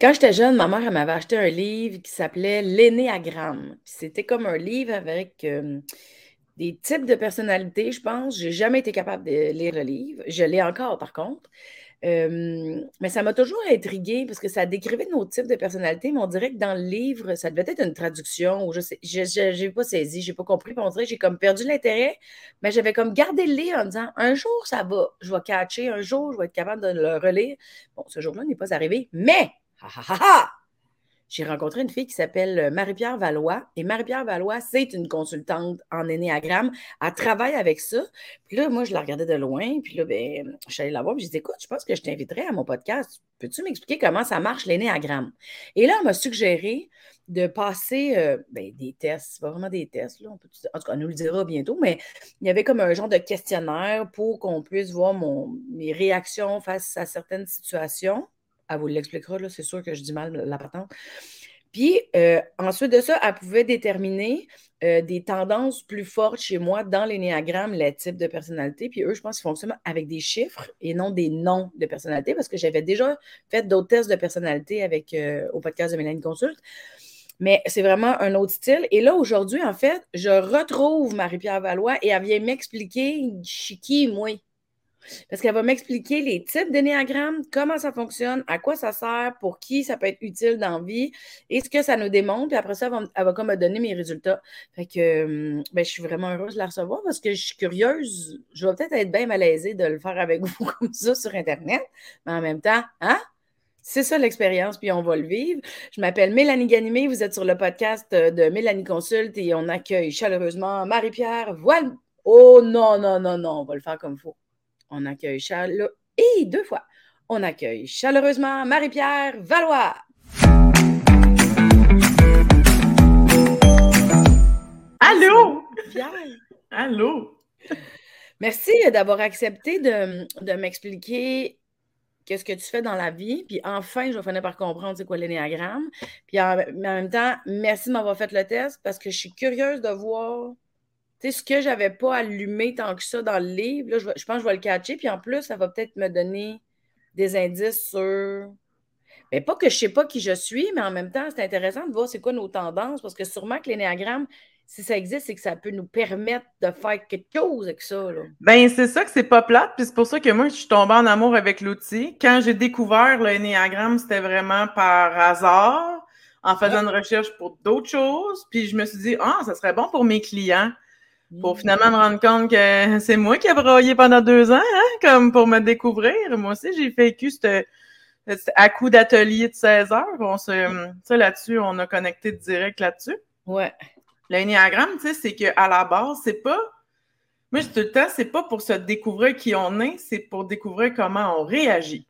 Quand j'étais jeune, ma mère m'avait acheté un livre qui s'appelait L'énéagramme. C'était comme un livre avec des types de personnalités, je pense. J'ai jamais été capable de lire le livre. Je l'ai encore, par contre. Mais ça m'a toujours intriguée parce que ça décrivait nos types de personnalités, mais on dirait que dans le livre, ça devait être une traduction ou je sais, j'ai pas saisi, j'ai pas compris. Puis on dirait que j'ai comme perdu l'intérêt, mais j'avais comme gardé le livre en disant un jour ça va, je vais catcher, un jour je vais être capable de le relire. Bon, ce jour-là n'est pas arrivé, mais j'ai rencontré une fille qui s'appelle euh, Marie-Pierre Valois. Et Marie-Pierre Valois, c'est une consultante en énéagramme. Elle travaille avec ça. Puis là, moi, je la regardais de loin. Puis là, ben, je suis allée la voir. Puis je dit écoute, je pense que je t'inviterai à mon podcast. Peux-tu m'expliquer comment ça marche l'énéagramme? Et là, elle m'a suggéré de passer euh, ben, des tests. pas vraiment des tests. Là. en tout cas, elle nous le dira bientôt. Mais il y avait comme un genre de questionnaire pour qu'on puisse voir mes réactions face à certaines situations. Elle vous l'expliquera, c'est sûr que je dis mal la patente. Puis euh, ensuite de ça, elle pouvait déterminer euh, des tendances plus fortes chez moi dans l'énéagramme, les types de personnalité. Puis eux, je pense qu'ils fonctionnent avec des chiffres et non des noms de personnalité parce que j'avais déjà fait d'autres tests de personnalité avec, euh, au podcast de Mélanie Consulte. Mais c'est vraiment un autre style. Et là, aujourd'hui, en fait, je retrouve Marie-Pierre Valois et elle vient m'expliquer qui, moi. Parce qu'elle va m'expliquer les types d'énéagrammes, comment ça fonctionne, à quoi ça sert, pour qui ça peut être utile dans la vie et ce que ça nous démontre. Puis après ça, elle va, comme me donner mes résultats. Fait que hum, ben, je suis vraiment heureuse de la recevoir parce que je suis curieuse. Je vais peut-être être bien malaisée de le faire avec vous comme ça sur Internet, mais en même temps, hein? C'est ça l'expérience, puis on va le vivre. Je m'appelle Mélanie Ganimé, vous êtes sur le podcast de Mélanie Consulte et on accueille chaleureusement Marie-Pierre Voile. Oh non, non, non, non, on va le faire comme il faut on accueille chaleureusement. Et deux fois, on accueille chaleureusement Marie-Pierre Valois. Allô? Allô? Merci d'avoir accepté de, m'expliquer qu'est-ce que tu fais dans la vie. Puis enfin, je vais finir par comprendre c'est quoi l'énéagramme. Puis en, mais en même temps, merci de m'avoir fait le test parce que je suis curieuse de voir sais, ce que j'avais pas allumé tant que ça dans le livre, là, je, pense que je vais le catcher. Puis en plus, ça va peut-être me donner des indices sur. Mais pas que je sais pas qui je suis, mais en même temps, c'est intéressant de voir c'est quoi nos tendances, parce que sûrement que l'énéagramme, si ça existe, c'est que ça peut nous permettre de faire quelque chose avec ça. Là. Ben, c'est ça que c'est pas plate, puis c'est pour ça que moi, je suis tombée en amour avec l'outil. Quand j'ai découvert l'énéagramme, c'était vraiment par hasard, en faisant une recherche pour d'autres choses, puis je me suis dit, ah, ça serait bon pour mes clients pour finalement me rendre compte que c'est moi qui ai broyé pendant deux ans, hein, comme pour me découvrir. Moi aussi, j'ai vécu ce à coup d'atelier de 16 heures. On se, ça, là-dessus, on a connecté direct là-dessus. Ouais. L'énéagramme, tu sais, c'est qu'à la base, c'est pas. Moi, je tout le temps, c'est pas pour se découvrir qui on est, c'est pour découvrir comment on réagit.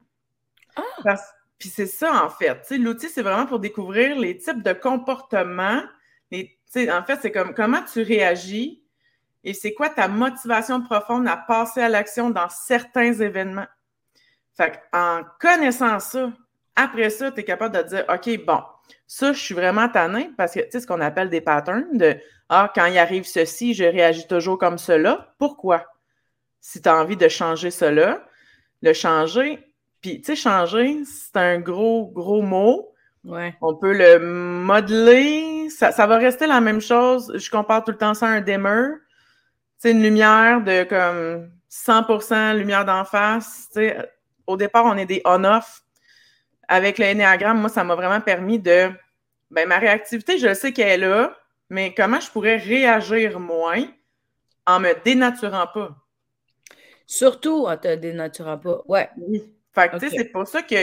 Ah! Puis c'est ça, en fait. L'outil, c'est vraiment pour découvrir les types de comportements. Les, en fait, c'est comme comment tu réagis et c'est quoi ta motivation profonde à passer à l'action dans certains événements? Fait en connaissant ça, après ça, tu es capable de dire OK, bon, ça, je suis vraiment tanné parce que tu sais ce qu'on appelle des patterns de Ah, quand il arrive ceci, je réagis toujours comme cela. Pourquoi? Si tu as envie de changer cela, le changer, puis tu sais, changer, c'est un gros, gros mot. Ouais. On peut le modeler, ça, ça, va rester la même chose. Je compare tout le temps ça à un dimmer c'est une lumière de comme 100% lumière d'en face. Au départ, on est des on-off. Avec le Enneagram, moi, ça m'a vraiment permis de. Ben, ma réactivité, je sais qu'elle est là, mais comment je pourrais réagir moins en me dénaturant pas? Surtout en te dénaturant pas. Ouais. Oui. Fait que, tu sais, c'est pour ça que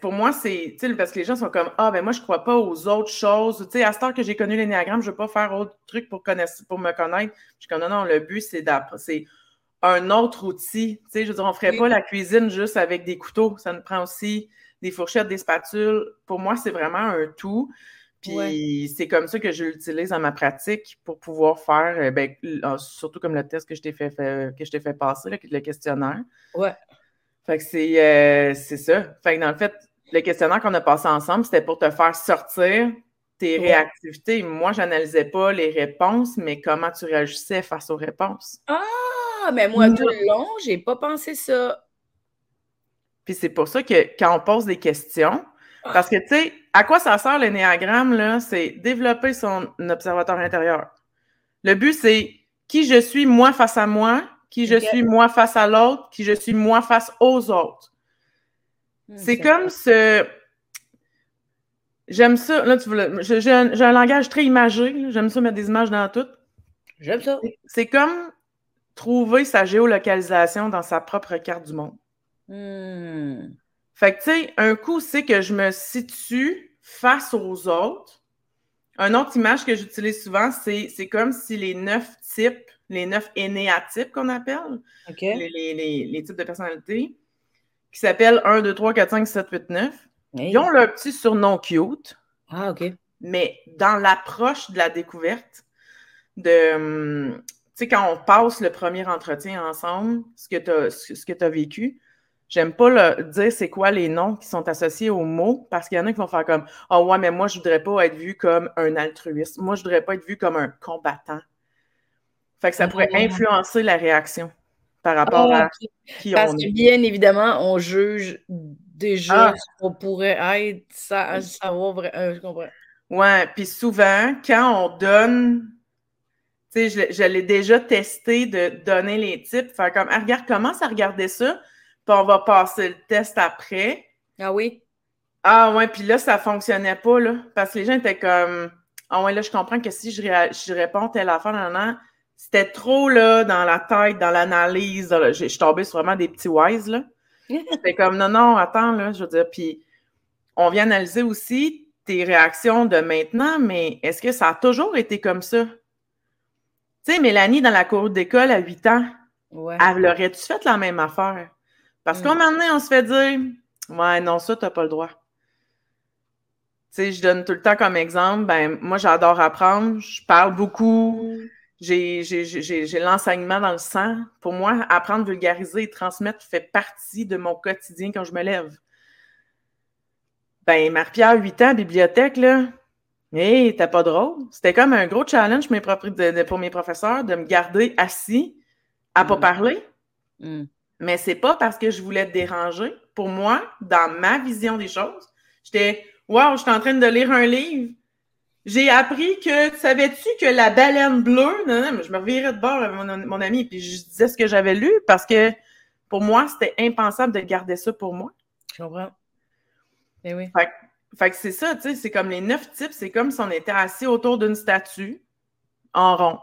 pour moi, c'est, parce que les gens sont comme, ah, ben moi, je crois pas aux autres choses. Tu sais, à ce que j'ai connu l'énéagramme, je veux pas faire autre truc pour, connaître, pour me connaître. Je suis comme, non, non, le but, c'est c'est un autre outil. Tu sais, je veux dire, on ferait pas la cuisine juste avec des couteaux. Ça nous prend aussi des fourchettes, des spatules. Pour moi, c'est vraiment un tout. Puis c'est comme ça que je l'utilise dans ma pratique pour pouvoir faire, euh, ben, surtout comme le test que je t'ai fait, que je t'ai fait passer, là, le questionnaire. Ouais. Fait que euh, c'est ça. Fait que dans le fait, le questionnaire qu'on a passé ensemble, c'était pour te faire sortir tes réactivités. Moi, j'analysais pas les réponses, mais comment tu réagissais face aux réponses? Ah, mais moi, tout le long, j'ai pas pensé ça. Puis c'est pour ça que quand on pose des questions, Parce que, tu sais, à quoi ça sert l'énéagramme, là? C'est développer son observateur intérieur. Le but, c'est qui je suis moi face à moi, qui je suis moi face à l'autre, qui je suis moi face aux autres. Hmm, c'est comme ce. J'aime ça. Là, tu j'ai, un, langage très imagé. J'aime ça mettre des images dans tout. J'aime ça. C'est comme trouver sa géolocalisation dans sa propre carte du monde. Hmm. Fait que, tu sais, un coup, c'est que je me situe face aux autres. Une autre image que j'utilise souvent, c'est, comme si les neuf types, les neuf énéatypes qu'on appelle, les, types de personnalité, qui s'appellent 1, 2, 3, 4, 5, 7, 8, 9, ils ont leur petit surnom cute. Ah, OK. Mais dans l'approche de la découverte, de, tu sais, quand on passe le premier entretien ensemble, ce que tu as, vécu, j'aime pas le, dire c'est quoi les noms qui sont associés aux mots parce qu'il y en a qui vont faire comme Oh ouais, mais moi, je voudrais pas être vu comme un altruiste. Moi, je voudrais pas être vu comme un combattant. Fait que ça pourrait influencer la réaction par rapport ah, à qui Parce que bien évidemment, on juge déjà ah. ce qu'on pourrait être sans savoir. Euh, je comprends. Ouais, puis souvent, quand on donne tu sais, je, l'ai déjà testé de donner les types, faire comme, ah, regarde, commence à regarder ça, puis on va passer le test après. Ah oui? Ah ouais, puis là, ça fonctionnait pas, là, parce que les gens étaient comme, ah ouais, là, je comprends que si je, je réponds telle affaire, non, non, c'était trop, là, dans la tête, dans l'analyse, je suis tombée sur vraiment des petits wise, là. C'était comme, non, non, attends, là, je veux dire, puis on vient analyser aussi tes réactions de maintenant, mais est-ce que ça a toujours été comme ça? Tu sais, Mélanie, dans la cour d'école à 8 ans, elle aurait-tu fait la même affaire? Parce mm. qu'à un moment donné, on se fait dire Ouais, non, ça, t'as pas le droit. Tu sais, je donne tout le temps comme exemple, ben, moi, j'adore apprendre, je parle beaucoup. J'ai l'enseignement dans le sang. Pour moi, apprendre, vulgariser et transmettre fait partie de mon quotidien quand je me lève. Ben, Marie-Pierre, 8 ans, bibliothèque, là, Hé, hey, t'es pas drôle. C'était comme un gros challenge pour mes professeurs de me garder assis à pas mm. parler. Mm. Mais c'est pas parce que je voulais te déranger. Pour moi, dans ma vision des choses, j'étais Waouh, je suis en train de lire un livre. J'ai appris que savais-tu que la baleine bleue, non, non, je me revirais de bord avec mon, ami, puis je disais ce que j'avais lu parce que pour moi, c'était impensable de garder ça pour moi. Je comprends. Mais oui. Fait que c'est ça, tu sais, c'est comme les neuf types, c'est comme si on était assis autour d'une statue en rond.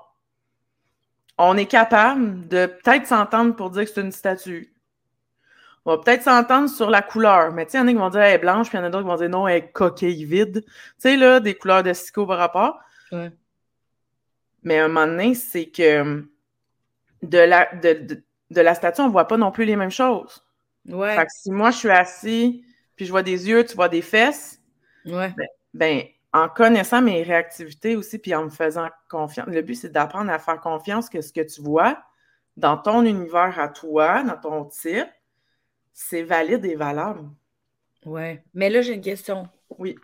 On est capable de peut-être s'entendre pour dire que c'est une statue. On va peut-être s'entendre sur la couleur, mais tu sais, il y en a qui vont dire elle est blanche, puis il y en a d'autres qui vont dire non, elle est coquille vide. Tu sais, là, des couleurs de stico par rapport. Mais à un moment donné, c'est que de la, de, la statue, on ne voit pas non plus les mêmes choses. Ouais. Fait que si moi, je suis assis, puis je vois des yeux, tu vois des fesses, Ouais. Ben, ben, en connaissant mes réactivités aussi, puis en me faisant confiance, le but, c'est d'apprendre à faire confiance que ce que tu vois dans ton univers à toi, dans ton type, c'est valide et valable. Oui. Mais là, j'ai une question. Oui.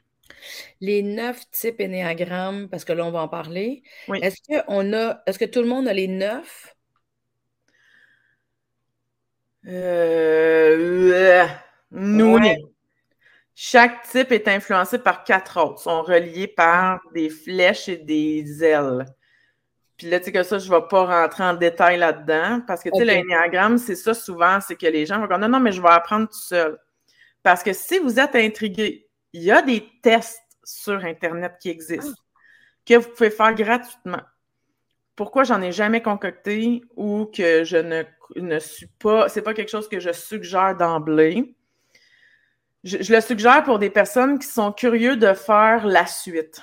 Les neuf types énéagrammes, parce que là, on va en parler. Est-ce que on a est-ce que tout le monde a les neuf? Euh, nous, chaque type est influencé par quatre autres, sont reliés par des flèches et des ailes. Puis là, tu sais que ça, je ne vais pas rentrer en détail là-dedans parce que, tu sais, l'énéagramme, c'est ça souvent, c'est que les gens vont dire non, non, mais je vais apprendre tout seul. Parce que si vous êtes intrigué, il y a des tests sur Internet qui existent que vous pouvez faire gratuitement. Pourquoi j'en ai jamais concocté ou que je ne, ne suis pas, c'est pas quelque chose que je suggère d'emblée je, le suggère pour des personnes qui sont curieux de faire la suite.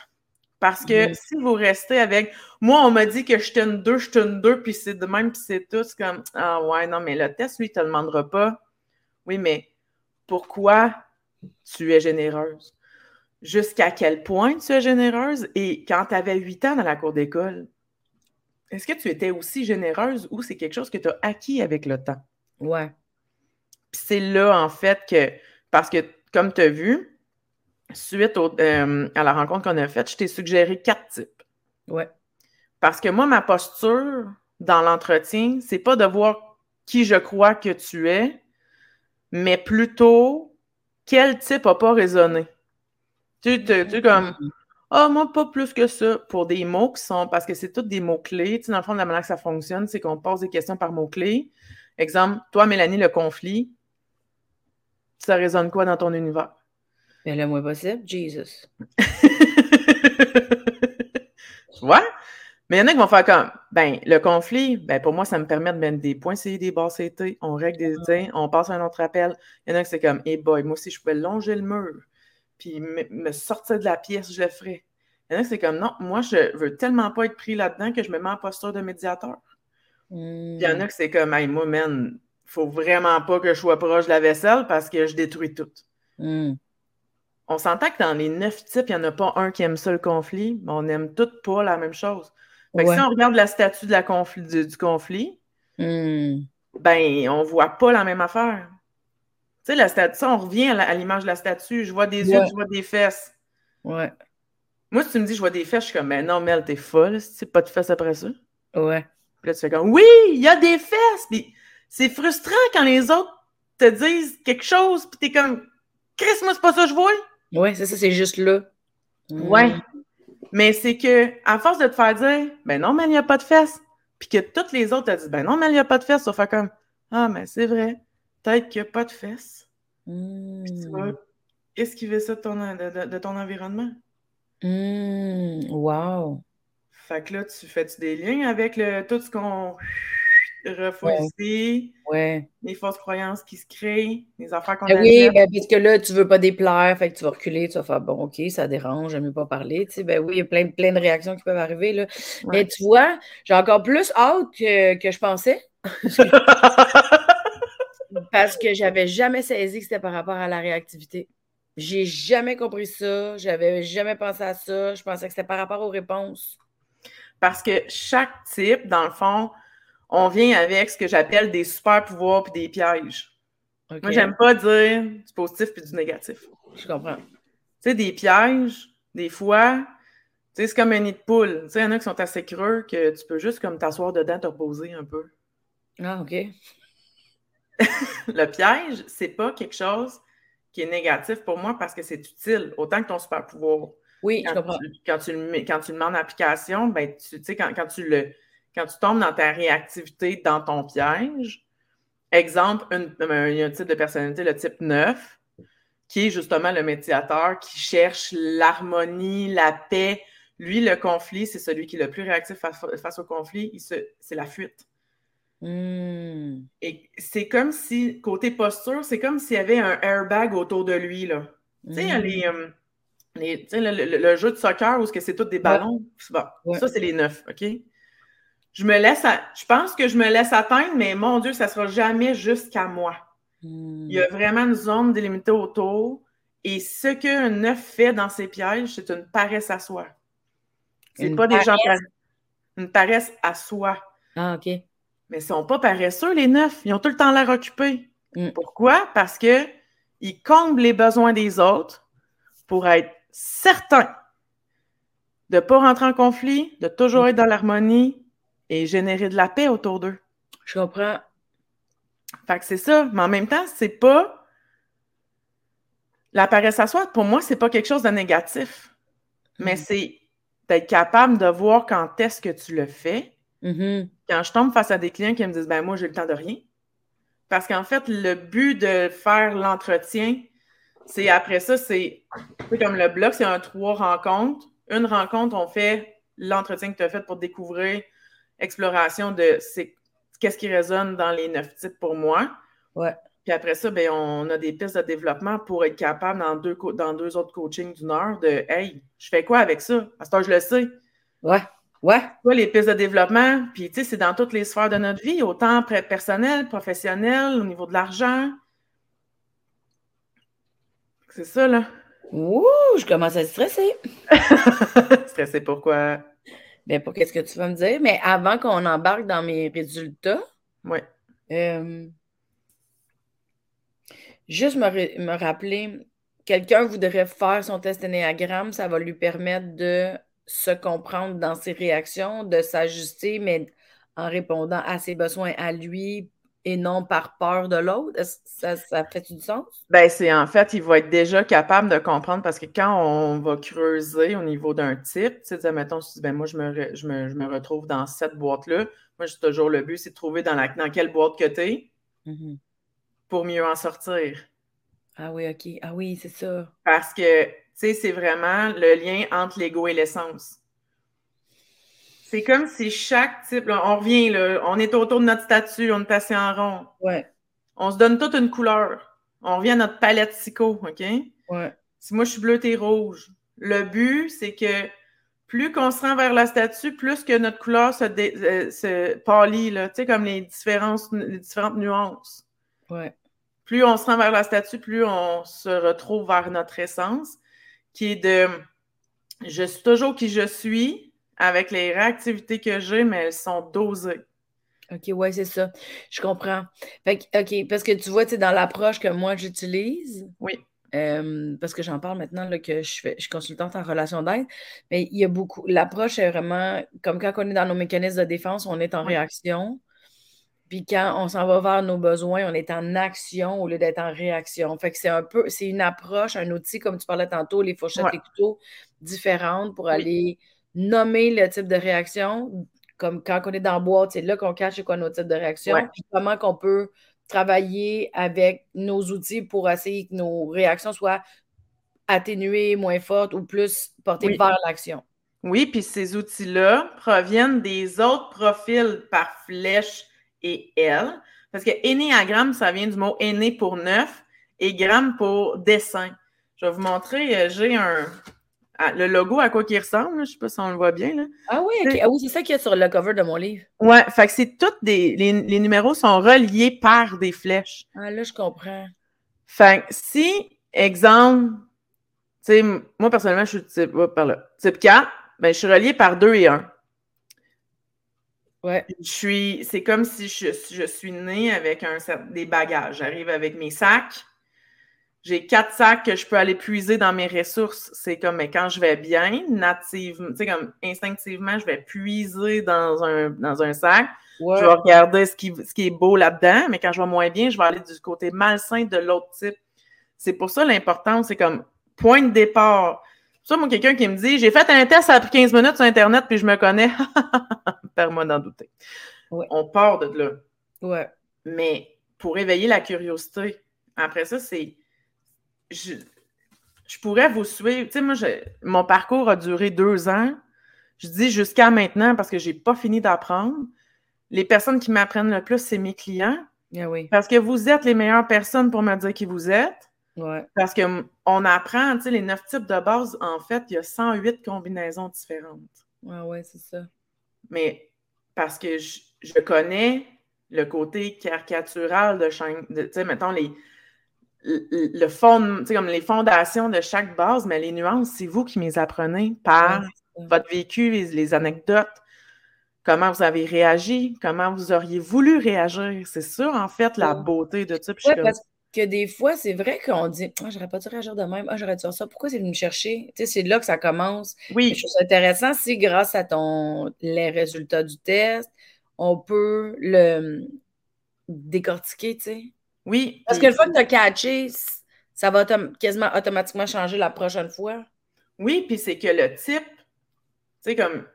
Parce que si vous restez avec moi, on m'a dit que je une deux, je une deux, puis c'est de même, puis c'est tout, c'est comme Ah ouais, non, mais le test, lui, il te demandera pas. Oui, mais pourquoi tu es généreuse? Jusqu'à quel point tu es généreuse? Et quand tu avais huit ans dans la cour d'école, est-ce que tu étais aussi généreuse ou c'est quelque chose que tu as acquis avec le temps? Ouais. Puis c'est là, en fait, que parce que, comme tu as vu, suite euh, à la rencontre qu'on a faite, je t'ai suggéré quatre types. Ouais. Parce que moi, ma posture dans l'entretien, c'est pas de voir qui je crois que tu es, mais plutôt quel type n'a pas résonné. Tu sais, comme, ah, moi, pas plus que ça. Pour des mots qui sont, parce que c'est tous des mots-clés. Tu sais, dans le fond, la manière que ça fonctionne, c'est qu'on pose des questions par mots-clés. Exemple, toi, Mélanie, le conflit, ça résonne quoi dans ton univers? Ben, le moins possible, Jesus. ouais? Mais il y en a qui vont faire comme, ben, le conflit, ben, pour moi, ça me permet de mettre des points C, des barres CT, on règle des, mm. on passe à un autre appel. Il y en a qui c'est comme, hey boy, moi aussi, je pouvais longer le mur, puis me, sortir de la pièce, je le ferais. Il y en a qui c'est comme, non, moi, je veux tellement pas être pris là-dedans que je me mets en posture de médiateur. Puis il y en a mm. qui c'est comme, hey, moi, man, faut vraiment pas que je sois proche de la vaisselle parce que je détruis tout. Mm. On s'entend que dans les neuf types, il n'y en a pas un qui aime ça le conflit, mais on n'aime toutes pas la même chose. Fait que si on regarde la statue de la conflit, du, conflit, hmm. ben, on voit pas la même affaire. Tu sais, la statue, on revient à l'image de la statue. Je vois des yeux, je vois des fesses. Ouais. Moi, si tu me dis je vois des fesses, je suis comme, mais non, Mel, t'es folle, c'est pas de fesses après ça. Ouais. Puis là, tu fais comme, oui, il y a des fesses. Puis c'est frustrant quand les autres te disent quelque chose, puis t'es comme, Chris, moi, c'est pas ça que je vois. Ouais, c'est ça, c'est juste là. Ouais. Mais c'est que, à force de te faire dire, ben non, mais il n'y a pas de fesses, puis que toutes les autres te disent, ben non, mais il n'y a pas de fesses, ça fait comme, ah, mais c'est vrai, peut-être qu'il n'y a pas de fesses. Mmh. Puis tu vas esquiver ça de ton, de, ton environnement. Mmh. Wow. Fait que là, tu fais-tu des liens avec le, tout ce qu'on refoule ouais. les fausses croyances qui se créent, les affaires qu'on ben a. Oui, ben, puisque là, tu veux pas déplaire, fait que tu vas reculer, tu vas faire bon, OK, ça dérange, j'aime pas parler. Tu sais, ben oui, il y a plein, plein de réactions qui peuvent arriver. Là. Mais tu vois, j'ai encore plus hâte que, que je pensais. Parce que j'avais jamais saisi que c'était par rapport à la réactivité. J'ai jamais compris ça, j'avais jamais pensé à ça. Je pensais que c'était par rapport aux réponses. Parce que chaque type, dans le fond, on vient avec ce que j'appelle des super pouvoirs puis des pièges. Moi, j'aime pas dire du positif puis du négatif. Je comprends. Tu sais, des pièges, des fois, tu sais, c'est comme un nid de poule. Tu sais, il y en a qui sont assez creux que tu peux juste comme t'asseoir dedans, te reposer un peu. Ah, OK. le piège, c'est pas quelque chose qui est négatif pour moi parce que c'est utile, autant que ton super pouvoir. Oui, je comprends. quand, tu le, quand tu le mets en application, ben, tu sais, quand, quand tu le quand tu tombes dans ta réactivité, dans ton piège, exemple, il y a un type de personnalité, le type 9, qui est justement le médiateur qui cherche l'harmonie, la paix. Lui, le conflit, c'est celui qui est le plus réactif face, au conflit, c'est la fuite. Hmm. Et c'est comme si, côté posture, c'est comme s'il y avait un airbag autour de lui. Là. Tu sais, hmm. les, euh, le, jeu de soccer où c'est tout des ballons? Ça, c'est les neuf, OK? Je me laisse, je pense que je me laisse atteindre, mais mon Dieu, ça ne sera jamais jusqu'à moi. Hmm. Il y a vraiment une zone délimitée autour. Et ce qu'un neuf fait dans ses pièges, c'est une paresse à soi. C'est pas des gens une paresse à soi. Ah, OK. Mais ils ne sont pas paresseux, les neufs. Ils ont tout le temps l'air occupés. Hmm. Pourquoi? Parce qu'ils comblent les besoins des autres pour être certains de ne pas rentrer en conflit, de toujours hmm. être dans l'harmonie, et générer de la paix autour d'eux. Je comprends. Fait que c'est ça. Mais en même temps, c'est pas. La paresse à soi, pour moi, c'est pas quelque chose de négatif. Mais mm. c'est d'être capable de voir quand est-ce que tu le fais. Mm-hmm. Quand je tombe face à des clients qui me disent ben moi, j'ai le temps de rien. Parce qu'en fait, le but de faire l'entretien, c'est après ça, c'est comme le bloc, c'est un trois rencontres. Une rencontre, on fait l'entretien que tu as fait pour découvrir exploration de c'est qu'est-ce qui résonne dans les neuf types pour moi. Ouais. Puis après ça, ben, on a des pistes de développement pour être capable dans deux, dans deux autres coachings d'une heure de Hey, je fais quoi avec ça? À ce je le sais. Ouais. Ouais. Quoi, les pistes de développement? Puis, tu sais, c'est dans toutes les sphères de notre vie, autant personnel, professionnel, au niveau de l'argent. C'est ça, là. Ouh, je commence à stresser. stresser pourquoi? Bien, pour qu'est-ce que tu vas me dire, mais avant qu'on embarque dans mes résultats, ouais. Euh, juste me, rappeler, quelqu'un voudrait faire son test Ennéagramme, ça va lui permettre de se comprendre dans ses réactions, de s'ajuster, mais en répondant à ses besoins à lui et non par peur de l'autre? Ça, ça fait du sens? Ben, c'est en fait, il va être déjà capable de comprendre parce que quand on va creuser au niveau d'un type, tu sais, mettons, tu dis, ben, moi, je me, je, me, retrouve dans cette boîte-là. Moi, j'ai toujours le but, c'est de trouver dans, la, dans quelle boîte que tu es mm-hmm. pour mieux en sortir. Ah oui, OK. Ah oui, c'est ça. Parce que, tu sais, c'est vraiment le lien entre l'ego et l'essence. C'est comme si chaque type, on revient, là, on est autour de notre statue, on est assis en rond. Ouais. On se donne toute une couleur. On revient à notre palette psycho, OK? Ouais. Si moi je suis bleu, t'es rouge. Le but, c'est que plus qu'on se rend vers la statue, plus que notre couleur se, euh, se pâlit, là, tu sais, comme les, différences, les différentes nuances. Ouais. Plus on se rend vers la statue, plus on se retrouve vers notre essence, qui est de je suis toujours qui je suis, avec les réactivités que j'ai, mais elles sont dosées. OK, ouais, c'est ça. Je comprends. Fait OK, parce que tu vois, tu dans l'approche que moi j'utilise. Oui. Euh, parce que j'en parle maintenant là, que je, fais, je suis consultante en relation d'aide, mais il y a beaucoup. L'approche est vraiment comme quand on est dans nos mécanismes de défense, on est en réaction. Puis quand on s'en va vers nos besoins, on est en action au lieu d'être en réaction. Fait que c'est un peu, c'est une approche, un outil, comme tu parlais tantôt, les fourchettes, et les couteaux, différentes pour aller nommer le type de réaction, comme quand on est dans la boîte, c'est là qu'on cache quoi nos types de réaction, puis comment qu'on peut travailler avec nos outils pour essayer que nos réactions soient atténuées, moins fortes ou plus portées vers l'action. Oui, puis ces outils-là proviennent des autres profils par flèche et L. Parce que Ennéagramme, ça vient du mot aîné pour neuf et gramme pour dessin. Je vais vous montrer, euh, j'ai un, ah, le logo, à quoi qu'il ressemble, je ne sais pas si on le voit bien. Là. Ah oui, ah oui c'est ça qu'il y a sur le cover de mon livre. Oui, fait que c'est toutes des. Les, numéros sont reliés par des flèches. Ah là, je comprends. Fait que si, exemple, tu sais, moi personnellement, je suis type, par là, type 4, ben, je suis relié par 2 et 1. Ouais. Je suis, c'est comme si je, je suis né avec un, des bagages. J'arrive avec mes sacs, j'ai quatre sacs que je peux aller puiser dans mes ressources. C'est comme, mais quand je vais bien, nativement, tu sais, comme instinctivement, je vais puiser dans un, dans un sac. Je vais regarder ce qui, ce qui est beau là-dedans, mais quand je vais moins bien, je vais aller du côté malsain de l'autre type. C'est pour ça l'important, c'est comme point de départ. Ça, moi, quelqu'un qui me dit J'ai fait un test, ça a pris 15 minutes sur Internet, puis je me connais. Perds-moi d'en douter. On part de là. Ouais. Mais pour éveiller la curiosité, après ça, c'est je, pourrais vous suivre. Tu sais, moi, mon parcours a duré deux ans. Je dis jusqu'à maintenant parce que je n'ai pas fini d'apprendre. Les personnes qui m'apprennent le plus, c'est mes clients. Ah oui. Parce que vous êtes les meilleures personnes pour me dire qui vous êtes. Ouais. Parce qu'on apprend, tu sais, les neuf types de base, en fait, il y a 108 combinaisons différentes. Ouais, ouais, c'est ça. Mais parce que je, connais le côté caricatural de chaque, tu sais, mettons, les, le fond, comme les fondations de chaque base, mais les nuances, c'est vous qui les apprenez par votre vécu, les, anecdotes, comment vous avez réagi, comment vous auriez voulu réagir. C'est ça, en fait, la beauté de ça. Parce que des fois, c'est vrai qu'on dit ah, j'aurais pas dû réagir de même, ah, j'aurais dû faire ça. Pourquoi c'est venu me chercher? c'est là que ça commence. Oui. Je trouve ça intéressant si, grâce à ton les résultats du test, on peut le décortiquer, tu sais. Oui. Parce que le fois que tu as catché, ça va quasiment automatiquement changer la prochaine fois. Oui, puis c'est que le type, tu sais, comme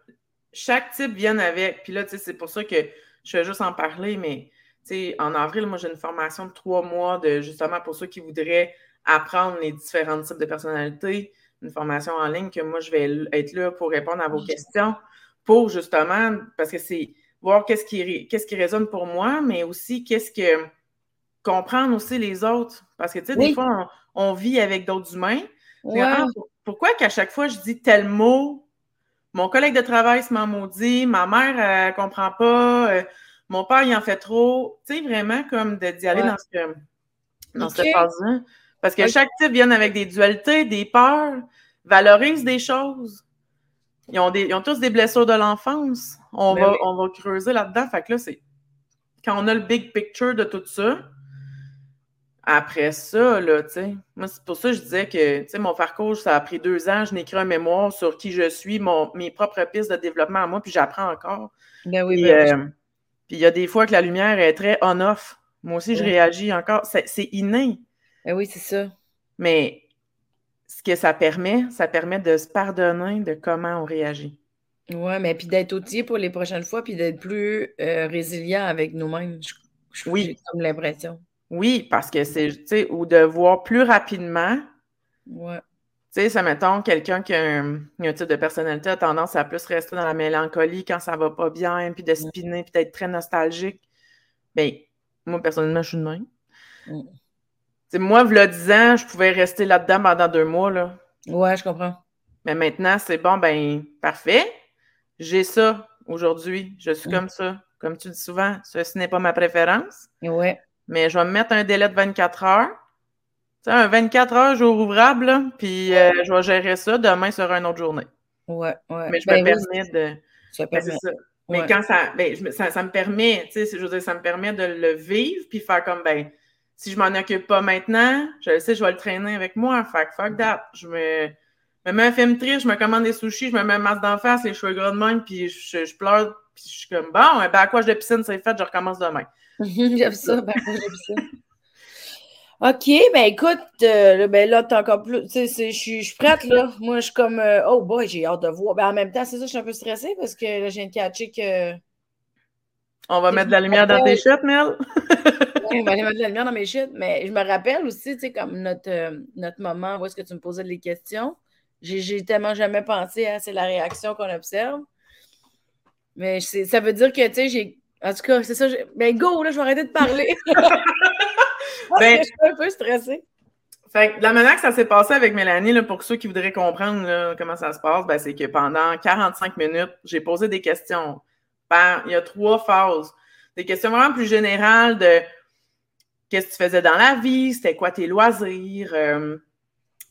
chaque type vient avec. Puis là, tu sais, c'est pour ça que je vais juste en parler, mais tu sais, en avril, moi, j'ai une formation de trois mois de justement pour ceux qui voudraient apprendre les différents types de personnalités, une formation en ligne que moi, je vais être là pour répondre à vos questions, pour justement, parce que c'est voir qu'est-ce qui, qu'est-ce qui résonne pour moi, mais aussi qu'est-ce que comprendre aussi les autres. Parce que, tu sais, des fois, on, vit avec d'autres humains. Ah, pourquoi qu'à chaque fois, je dis tel mot, mon collègue de travail se m'en maudit, ma mère, elle ne comprend pas, euh, mon père, il en fait trop. Tu sais, vraiment comme d'y aller dans, ce, dans cette phase-là. Parce que chaque type vient avec des dualités, des peurs, valorise des choses. Ils ont, des, ont tous des blessures de l'enfance. On, ben on va creuser là-dedans. Fait que là, c'est quand on a le big picture de tout ça, après ça, là, tu sais, moi, c'est pour ça que je disais que, tu sais, mon parcours, ça a pris deux ans. Je n'ai écrit un mémoire sur qui je suis, mon, mes propres pistes de développement à moi, puis j'apprends encore. Ben oui, ben euh, Puis il y a des fois que la lumière est très on-off. Moi aussi, je réagis encore. C'est inné. Ben oui, c'est ça. Mais ce que ça permet, ça permet de se pardonner de comment on réagit. Oui, mais puis d'être outillé pour les prochaines fois, puis d'être plus euh, résilient avec nous-mêmes. oui. J'ai comme l'impression. Oui, parce que c'est, tu sais, ou de voir plus rapidement. Ouais. Tu sais, ça mettons, quelqu'un qui a un, type de personnalité a tendance à plus rester dans la mélancolie quand ça va pas bien, puis de spinner, puis d'être très nostalgique. Bien, moi, personnellement, je suis de même. Mm. moi, le 10 ans, je pouvais rester là-dedans pendant deux mois, là. Ouais, je comprends. Mais maintenant, c'est bon, ben, parfait. J'ai ça aujourd'hui. Je suis mm. comme ça. Comme tu dis souvent, ceci n'est pas ma préférence. Ouais. Mais je vais me mettre un délai de 24 heures. Tu sais, un 24 heures jour ouvrable, puis euh, je vais gérer ça. Demain sera une autre journée. Ouais, ouais. Mais je me ben permets de. Ça ben, permet. ça. Mais quand ça, ben, ça, ça, me permet, tu sais, je veux dire, ça me permet de le vivre, puis faire comme, ben, si je m'en occupe pas maintenant, je sais, je vais le traîner avec moi. Fait fuck that. Je me, me mets un film triste, je me commande des sushis, je me mets un masque d'en face, les cheveux gras de même, puis je, je, pleure, puis je suis comme, bon, un backwash de piscine, c'est fait, je recommence demain. J'aime ça, backwash de piscine. OK, ben écoute, euh, ben là, t'es encore plus. Tu sais, je suis prête, là. Moi, je suis comme. Euh, oh boy, j'ai hâte de voir. Ben en même temps, c'est ça, je suis un peu stressée parce que là, viens de catcher que. On va mettre de la lumière dans tes chutes, Mel? oui, on va aller mettre de la lumière dans mes chutes. Mais je me rappelle aussi, tu sais, comme notre, euh, notre moment où est-ce que tu me posais des questions. J'ai tellement jamais pensé à c'est la réaction qu'on observe. Mais ça veut dire que, tu sais, j'ai. En tout cas, c'est ça. Ben, go, là, je vais arrêter de parler. ben, je suis un peu stressée. Fait la manière que ça s'est passé avec Mélanie, là, pour ceux qui voudraient comprendre comment ça se passe, ben, c'est que pendant 45 minutes, j'ai posé des questions. il y a trois phases. Des questions vraiment plus générales de qu'est-ce que tu faisais dans la vie, c'était quoi tes loisirs, euh,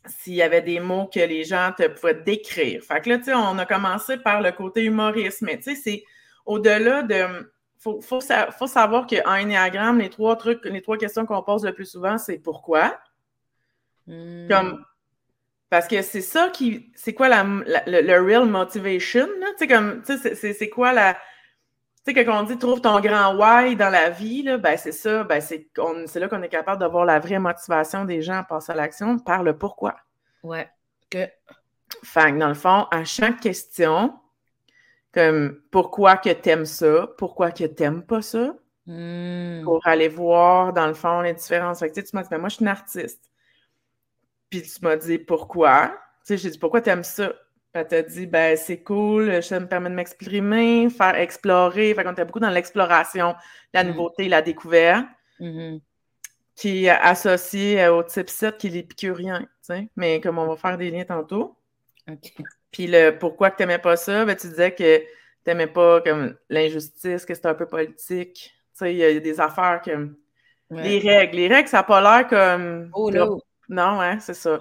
s'il y avait des mots que les gens te pouvaient décrire. Fait que là, tu sais, on a commencé par le côté humoriste, mais tu sais, c'est au-delà de. Faut, faut, faut savoir qu'en Ennéagramme, les trois trucs, les trois questions qu'on pose le plus souvent, c'est pourquoi. Hmm. Comme. Parce que c'est ça qui. C'est quoi la, le, real motivation, Tu sais, comme. Tu sais, c'est quoi la. Tu sais, quand on dit trouve ton grand why dans la vie, là, ben c'est ça, ben c'est là qu'on est capable d'avoir la vraie motivation des gens à passer à l'action par le pourquoi. Ouais. Que. Fait dans le fond, à chaque question, comme pourquoi que t'aimes ça, pourquoi que t'aimes pas ça, hmm. pour aller voir, dans le fond, les différences. Fait que, tu m'as dit, ben, moi, je suis une artiste. Puis tu m'as dit pourquoi? Tu sais, j'ai dit pourquoi t'aimes ça? Elle t'a dit, ben, c'est cool, ça me permet de m'exprimer, faire explorer. Fait qu'on était beaucoup dans l'exploration, la mm. nouveauté, la découverte, mm-hmm. qui est associé au type 7 qui est l'épicurien, tu. Mais comme on va faire des liens tantôt. Puis le pourquoi que t'aimais pas ça, ben, tu disais que t'aimais pas comme l'injustice, que c'était un peu politique. Tu sais, il y, a des affaires comme les règles. Les règles, ça n'a pas l'air comme. Oh non! Non, ouais, c'est ça.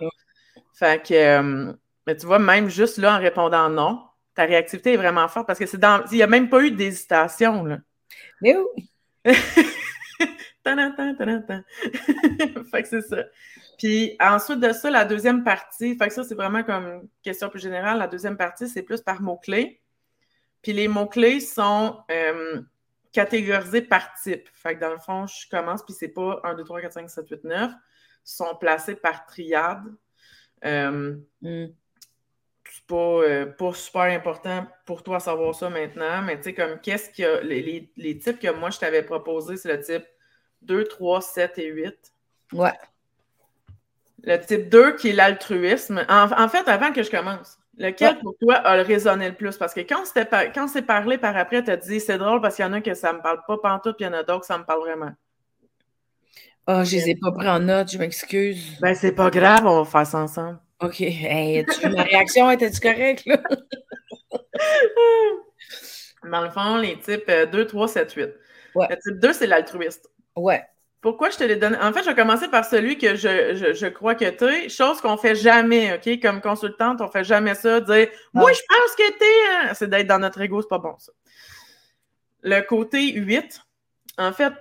Fait que. Euh, mais tu vois, même juste là, en répondant non, ta réactivité est vraiment forte parce que c'est dans. Il n'y a même pas eu d'hésitation, là. Mais où? fait que c'est ça. Puis ensuite de ça, la deuxième partie, fait que ça, c'est vraiment comme une question plus générale. La deuxième partie, c'est plus par mots-clés. Puis les mots-clés sont euh, catégorisés par type. Fait que dans le fond, je commence, puis c'est pas 1, 2, 3, 4, 5, 7, 8, 9. Ils sont placés par triade. Euh, mm pas, euh, pas super important pour toi savoir ça maintenant, mais tu sais, comme qu'est-ce qu'il y a, les, les, types que moi je t'avais proposé, c'est le type 2, 3, 7 et 8. Ouais. Le type 2 qui est l'altruisme. En, fait, avant que je commence, lequel pour toi a résonné le plus? Parce que quand c'était quand c'est parlé par après, tu as dit c'est drôle parce qu'il y en a que ça me parle pas pantoute, puis il y en a d'autres que ça me parle vraiment. Oh, je les ai pas pris en note, je m'excuse. Ben, c'est pas grave, on va faire ça ensemble. OK. Hey, ma réaction était-tu correcte, là? Dans le fond, les types 2, 3, 7, 8. Ouais. Le type 2, c'est l'altruiste. Ouais. Pourquoi je te l'ai donné? En fait, je vais commencer par celui que je, je, crois que tu es. Chose qu'on fait jamais, OK? Comme consultante, on fait jamais ça. Dire Moi, je pense que tu es. Hein? C'est d'être dans notre ego, c'est pas bon, ça. Le côté 8, en fait,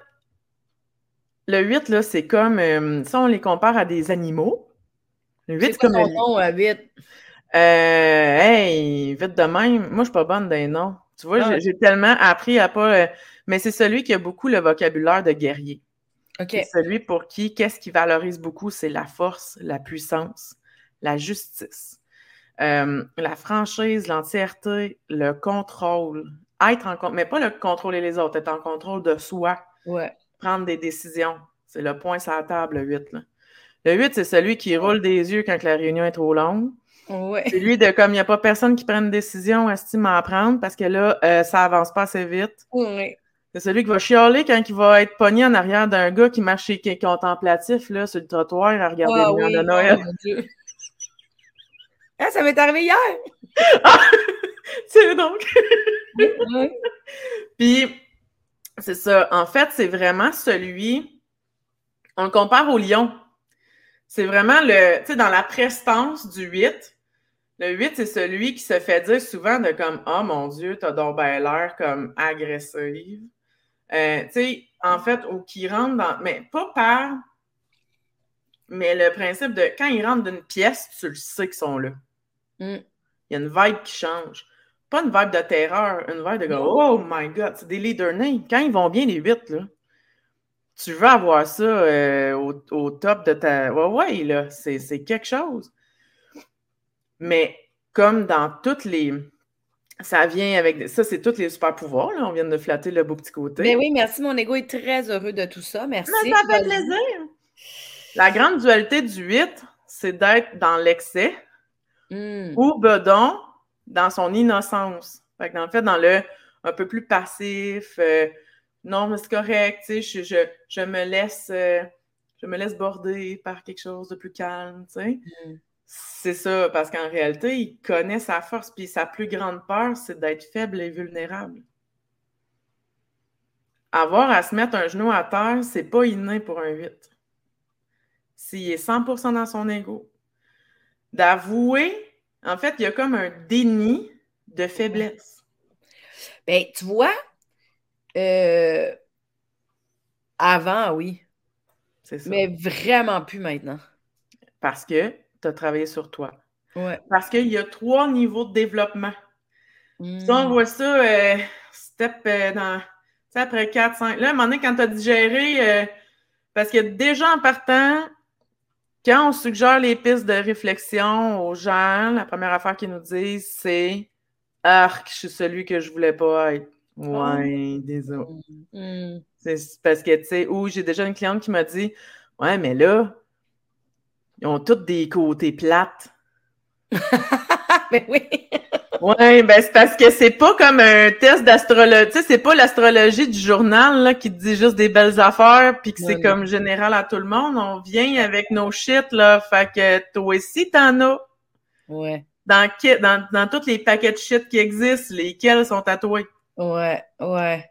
le 8, là, c'est comme. Euh, ça, on les compare à des animaux. Le 8, c'est comme. Ton nom, 8? Euh, hey, vite de même. Moi, je suis pas bonne d'un nom. Tu vois, Ah. j'ai tellement appris à pas. euh, mais c'est celui qui a beaucoup le vocabulaire de guerrier. C'est celui pour qui, qu'est-ce qui valorise beaucoup, c'est la force, la puissance, la justice, euh, la franchise, l'entièreté, le contrôle. Être en contrôle, mais pas le contrôler les autres, être en contrôle de soi, Ouais. prendre des décisions. C'est le point sur la table, le 8. Là. Le 8, c'est celui qui roule des yeux quand la réunion est trop longue. Ouais. C'est lui de comme il n'y a pas personne qui prenne une décision, estime à prendre parce que là, euh, ça avance pas assez vite. Ouais. C'est celui qui va chialer quand il va être pogné en arrière d'un gars qui marche chez qui est contemplatif là, sur le trottoir à regarder Ah le oui, de oh Noël. mon Dieu. Ah, ça m'est arrivé hier? c'est donc. Puis, c'est ça. En fait, c'est vraiment celui. On le compare au lion. C'est vraiment le. Tu sais, dans la prestance du 8, le 8, c'est celui qui se fait dire souvent de comme Oh mon Dieu, t'as donc ben l'air comme agressive. Euh, tu sais, en fait, ou qui rentre dans. Mais pas par. Mais le principe de quand ils rentrent d'une pièce, tu le sais qu'ils sont là. Mm. Il y a une vibe qui change. Pas une vibe de terreur, une vibe de. Oh my God, c'est des leaders nés. Quand ils vont bien, les huit, là, tu veux avoir ça euh, au, au top de ta. Ouais, ouais, là, c'est c'est quelque chose. Mais comme dans toutes les. Ça vient avec. Ça, c'est tous les super pouvoirs, là. On vient de flatter le beau petit côté. Mais oui, merci. Mon ego est très heureux de tout ça. Merci. Mais ça fait plaisir. La grande dualité du 8, c'est d'être dans l'excès Mm. ou Bedon dans son innocence. Fait que, en fait, dans le un peu plus passif, euh, non, mais c'est correct, tu sais, je, je, je me laisse euh, je me laisse border par quelque chose de plus calme, tu sais. Mm. C'est ça, parce qu'en réalité, il connaît sa force, puis sa plus grande peur, c'est d'être faible et vulnérable. Avoir à se mettre un genou à terre, c'est pas inné pour un 8. S'il est 100% dans son ego, d'avouer, en fait, il y a comme un déni de faiblesse. Ben, tu vois, euh, avant, oui, C'est ça. mais vraiment plus maintenant. Parce que tu as travaillé sur toi. Ouais. Parce qu'il y a trois niveaux de développement. Mm. Ça, on voit ça, euh, step euh, dans. Tu sais, après 4, 5. Là, à un moment donné, quand tu as digéré, euh, parce que déjà en partant, quand on suggère les pistes de réflexion aux gens, la première affaire qu'ils nous disent, c'est Arc, je suis celui que je voulais pas être. Ouais, désolé. Mm. C'est parce que, tu sais, ou j'ai déjà une cliente qui m'a dit Ouais, mais là, ils ont tous des côtés plates. ben oui. Ouais, ben c'est parce que c'est pas comme un test d'astrologie. Tu sais, c'est pas l'astrologie du journal là, qui te dit juste des belles affaires puis que c'est comme général à tout le monde. On vient avec nos shit, là. Fait que toi aussi, t'en as. Ouais. Dans, dans, dans tous les paquets de shit qui existent, lesquels sont tatoués. Ouais. Ouais.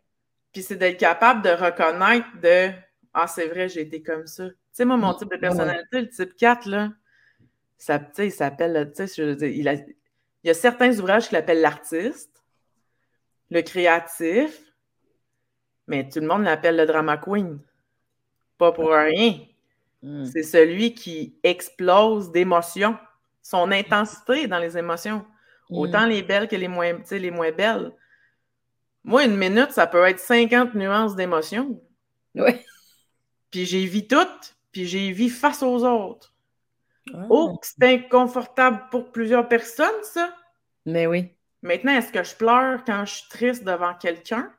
Puis c'est d'être capable de reconnaître de Ah, c'est vrai, j'ai été comme ça. Tu sais, moi, mon type de personnalité, le type 4, là, ça, tu sais, il s'appelle, tu sais, je veux dire, il, a- il y a certains ouvrages qu'il appelle l'artiste, le créatif, mais tout le monde l'appelle le drama queen. Pas pour rien. Mm. C'est celui qui explose d'émotions. Son intensité dans les émotions. Autant les belles que les moins, les moins belles. Moi, une minute, ça peut être 50 nuances d'émotions. Ouais. Puis j'ai vu toutes, puis j'ai vu face aux autres. Ah. Oh, c'est inconfortable pour plusieurs personnes, ça. Mais oui. Maintenant, est-ce que je pleure quand je suis triste devant quelqu'un?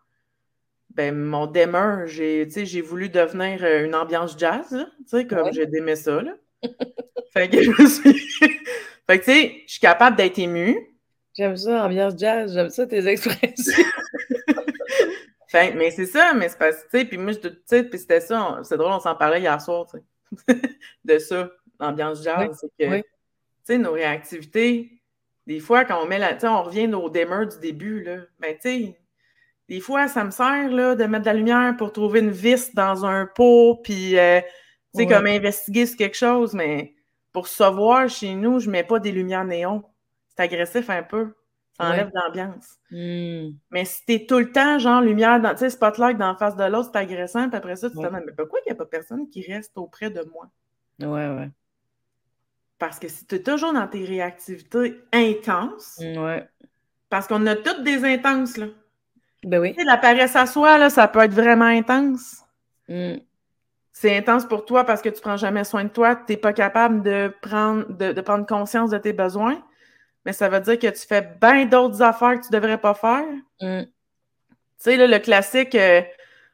Ben, mon demeure, j'ai, j'ai voulu devenir euh, une ambiance jazz, là. Tu sais, comme Ouais. j'ai aimé ça, là. fait que je me suis... fait que, tu sais, je suis capable d'être émue. J'aime ça, ambiance jazz. J'aime ça, tes expressions. Fait, mais c'est ça, mais c'est parce que, tu sais, puis moi, je, tu sais, puis c'était ça, c'est drôle, on s'en parlait hier soir, tu sais, de ça, l'ambiance jazz, Oui, c'est que, oui. tu sais, nos réactivités, des fois, quand on met la, tu sais, on revient aux démeurs du début, là, ben, tu sais, des fois, ça me sert, là, de mettre de la lumière pour trouver une vis dans un pot, puis, euh, tu sais, Ouais. comme investiguer sur quelque chose, mais pour se voir chez nous, je mets pas des lumières néon. C'est agressif un peu. Ça enlève Ouais. l'ambiance. Mm. Mais si t'es tout le temps, genre, lumière, dans, tu sais, spotlight dans la face de l'autre, c'est agressant, puis après ça, tu te demandes, mais pourquoi il n'y a pas personne qui reste auprès de moi? Ouais, ouais. Parce que si tu es toujours dans tes réactivités intenses, Mm, Ouais. Parce qu'on a toutes des intenses, là. Ben oui. la paresse à soi, là, ça peut être vraiment intense. Mm. C'est intense pour toi parce que tu prends jamais soin de toi, tu n'es pas capable de prendre, de, prendre conscience de tes besoins. Mais ça veut dire que tu fais bien d'autres affaires que tu devrais pas faire? Mm. Tu sais, là, le classique, euh,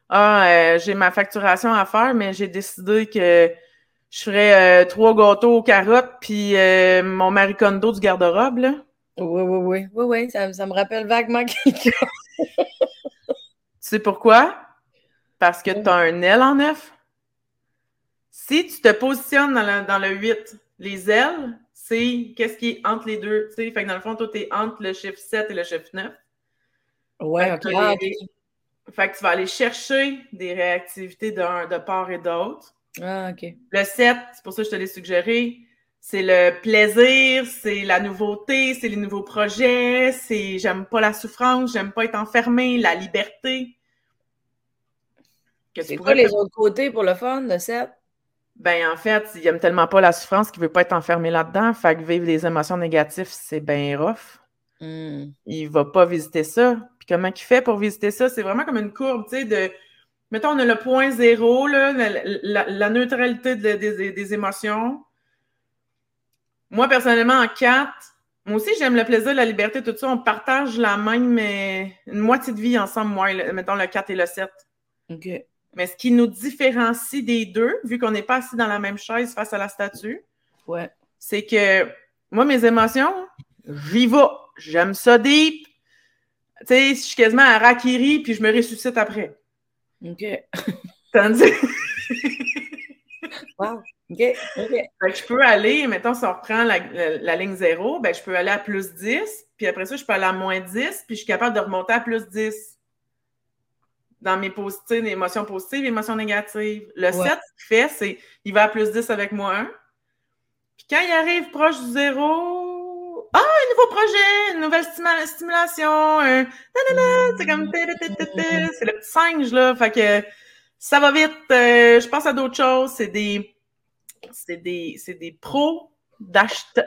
ah, euh, j'ai ma facturation à faire, mais j'ai décidé que je ferais euh, trois gâteaux aux carottes puis mon maricondo du garde-robe, là. Oui, oui, oui. Oui, oui, ça, ça me rappelle vaguement quelqu'un. tu sais pourquoi? Parce que tu as un L en neuf. Si tu te positionnes dans, le 8, les ailes, c'est qu'est-ce qui est entre les deux. Fait que dans le fond, toi, tu es entre le chiffre 7 et le chiffre 9. Ouais, ok. Ah, fait que tu vas aller chercher des réactivités de, de part et d'autre. Ah, OK. Le 7, c'est pour ça que je te l'ai suggéré, c'est le plaisir, c'est la nouveauté, c'est les nouveaux projets, c'est j'aime pas la souffrance, j'aime pas être enfermé, la liberté. C'est quoi les autres côtés pour le fun, le 7? Ben, en fait, il aime tellement pas la souffrance qu'il veut pas être enfermé là-dedans. Fait que vivre des émotions négatives, c'est bien rough. Hmm. Il va pas visiter ça. Puis comment il fait pour visiter ça? C'est vraiment comme une courbe, tu sais, de... Mettons, on a le point zéro, là, la, neutralité des émotions. Moi, personnellement, en quatre, moi aussi, j'aime le plaisir, la liberté, tout ça. On partage la même, une moitié de vie ensemble, moi, mettons le 4 et le 7. OK. Mais ce qui nous différencie des deux, vu qu'on n'est pas assis dans la même chaise face à la statue, ouais. c'est que moi, mes émotions, j'y vais. J'aime ça deep. Tu sais, je suis quasiment à Rakiri, puis je me ressuscite après. OK. Tandis. wow. OK, je peux aller, mettons, si on reprend la, ligne 0, ben, je peux aller à plus 10, puis après ça, je peux aller à moins 10, puis je suis capable de remonter à plus 10 dans mes positives, émotions positives, émotions négatives. Le 7, ce qu'il fait, c'est il va à plus 10 avec moi 1. Puis quand il arrive proche du 0, ah, un nouveau projet, une nouvelle stimulation, un c'est comme c'est le petit singe, là. Fait que ça va vite, euh, je pense à d'autres choses, c'est des c'est des, des pros d'acheteurs,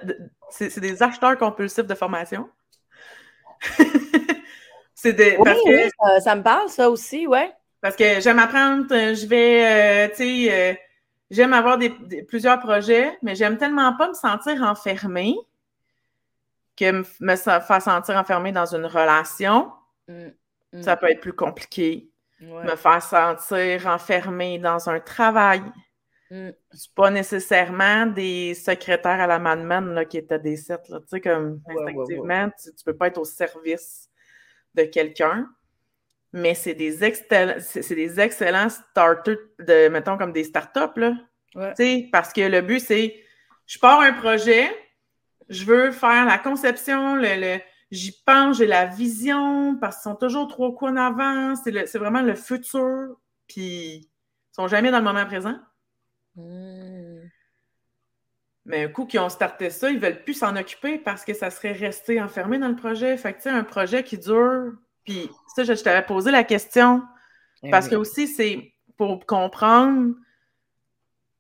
c'est des acheteurs compulsifs de formation. c'est des. Oui, oui ça, me parle, ça aussi, ouais. Parce que j'aime apprendre, euh, je vais, euh, tu sais, euh, j'aime avoir des, plusieurs projets, mais j'aime tellement pas me sentir enfermée que me, me faire sentir enfermée dans une relation, mmh, mmh. ça peut être plus compliqué. Me faire sentir enfermée dans un travail, Mm. C'est pas nécessairement des secrétaires à la Madman qui étaient des sept. Tu sais, comme instinctivement, Tu, peux pas être au service de quelqu'un. Mais c'est des, des excellents starters, de, mettons, comme des startups. Là. Parce que le but, c'est je pars un projet, je veux faire la conception, le, j'y pense, j'ai la vision, parce qu'ils sont toujours trop coups en avant. C'est vraiment le futur. Puis ils sont jamais dans le moment présent. Hmm. Mais un coup qu'ils ont starté ça, ils ne veulent plus s'en occuper parce que ça serait resté enfermé dans le projet. Fait que, tu sais, un projet qui dure. Puis, ça, je, t'avais posé la question. Eh parce que aussi, c'est pour comprendre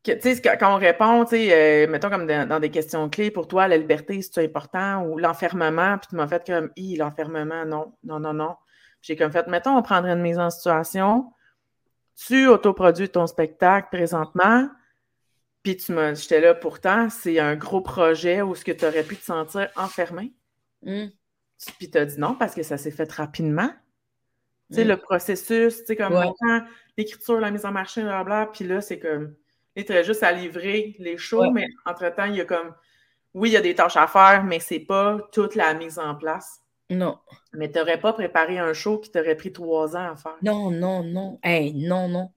que, tu sais, quand on répond, tu sais, euh, mettons comme dans, des questions clés, pour toi, la liberté, c'est important ou l'enfermement, puis tu m'as fait comme, i, l'enfermement, non, non, non, non. J'ai comme fait, mettons, on prendrait une mise en situation, tu autoproduis ton spectacle présentement, puis tu m'as, j'étais là pourtant, c'est un gros projet où ce que tu aurais pu te sentir enfermé. Mm. Puis tu as dit non parce que ça s'est fait rapidement. Tu sais, mm. le processus, tu sais, comme l'écriture, la mise en marché, blablabla, puis là, c'est comme, tu as juste à livrer les shows, mais entre-temps, il y a comme, oui, il y a des tâches à faire, mais c'est pas toute la mise en place. Non. Mais tu n'aurais pas préparé un show qui t'aurait pris trois ans à faire. Non, non, non. Hey, non, non.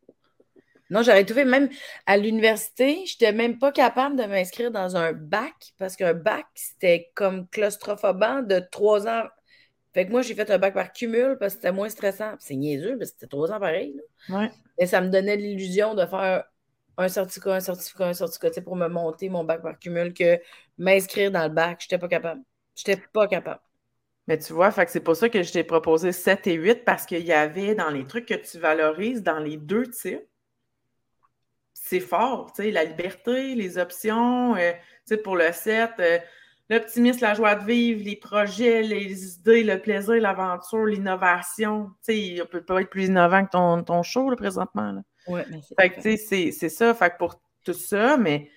Non, j'aurais tout fait. Même à l'université, je n'étais même pas capable de m'inscrire dans un bac parce qu'un bac, c'était comme claustrophobant de trois ans. Fait que moi, j'ai fait un bac par cumul parce que c'était moins stressant. C'est niaiseux, mais c'était trois ans pareil. Ouais. Et ça me donnait l'illusion de faire un certificat, un certificat, un certificat pour me monter mon bac par cumul que m'inscrire dans le bac. Je n'étais pas capable. Je n'étais pas capable. Mais tu vois, c'est pour ça que je t'ai proposé 7 et 8 parce qu'il y avait dans les trucs que tu valorises dans les deux types c'est fort, tu sais, la liberté, les options, euh, tu sais, pour le 7, euh, l'optimisme, la joie de vivre, les projets, les idées, le plaisir, l'aventure, l'innovation. Tu sais, il peut pas être plus innovant que ton, ton show, là, présentement. Là. Ouais, mais Fait que, tu sais, c'est ça. Fait que pour tout ça, mais,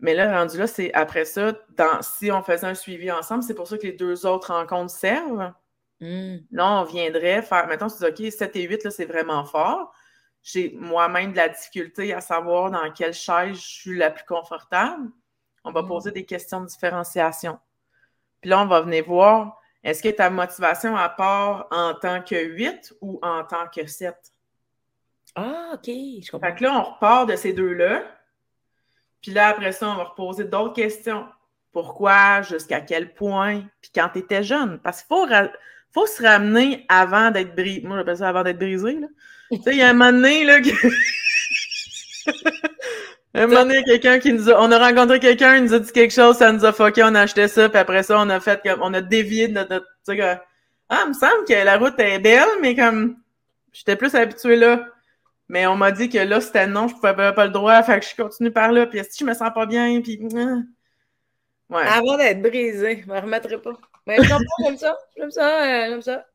mais là, rendu là, c'est après ça, dans, si on faisait un suivi ensemble, c'est pour ça que les deux autres rencontres servent. Là, on viendrait faire, mettons, tu dis, OK, 7 et 8, là, c'est vraiment fort. J'ai moi-même de la difficulté à savoir dans quelle chaise je suis la plus confortable. On va Mm. poser des questions de différenciation. Puis là, on va venir voir, est-ce que ta motivation à part en tant que 8 ou en tant que 7? Ah, OK, je comprends. Fait que là, on repart de ces deux-là. Puis là, après ça, on va reposer d'autres questions. Pourquoi, jusqu'à quel point, puis quand tu étais jeune. Parce qu'il faut, faut se ramener avant d'être brisé. Moi, j'appelle ça avant d'être brisé. Tu sais, il y a un moment donné, là, un moment donné, quelqu'un qui nous a... On a rencontré quelqu'un, il nous a dit quelque chose, ça nous a fucké, on a acheté ça, puis après ça, on a fait comme... On a dévié de notre... Ah, il me semble que la route est belle, mais comme... J'étais plus habituée là. Mais on m'a dit que là, c'était non, je pouvais pas, pas le droit, fait que je continue par là, puis si je me sens pas bien, puis... ah. Ouais. Avant d'être brisé, je me remettrai pas. Mais comprends, j'aime ça. J'aime ça, euh, j'aime ça.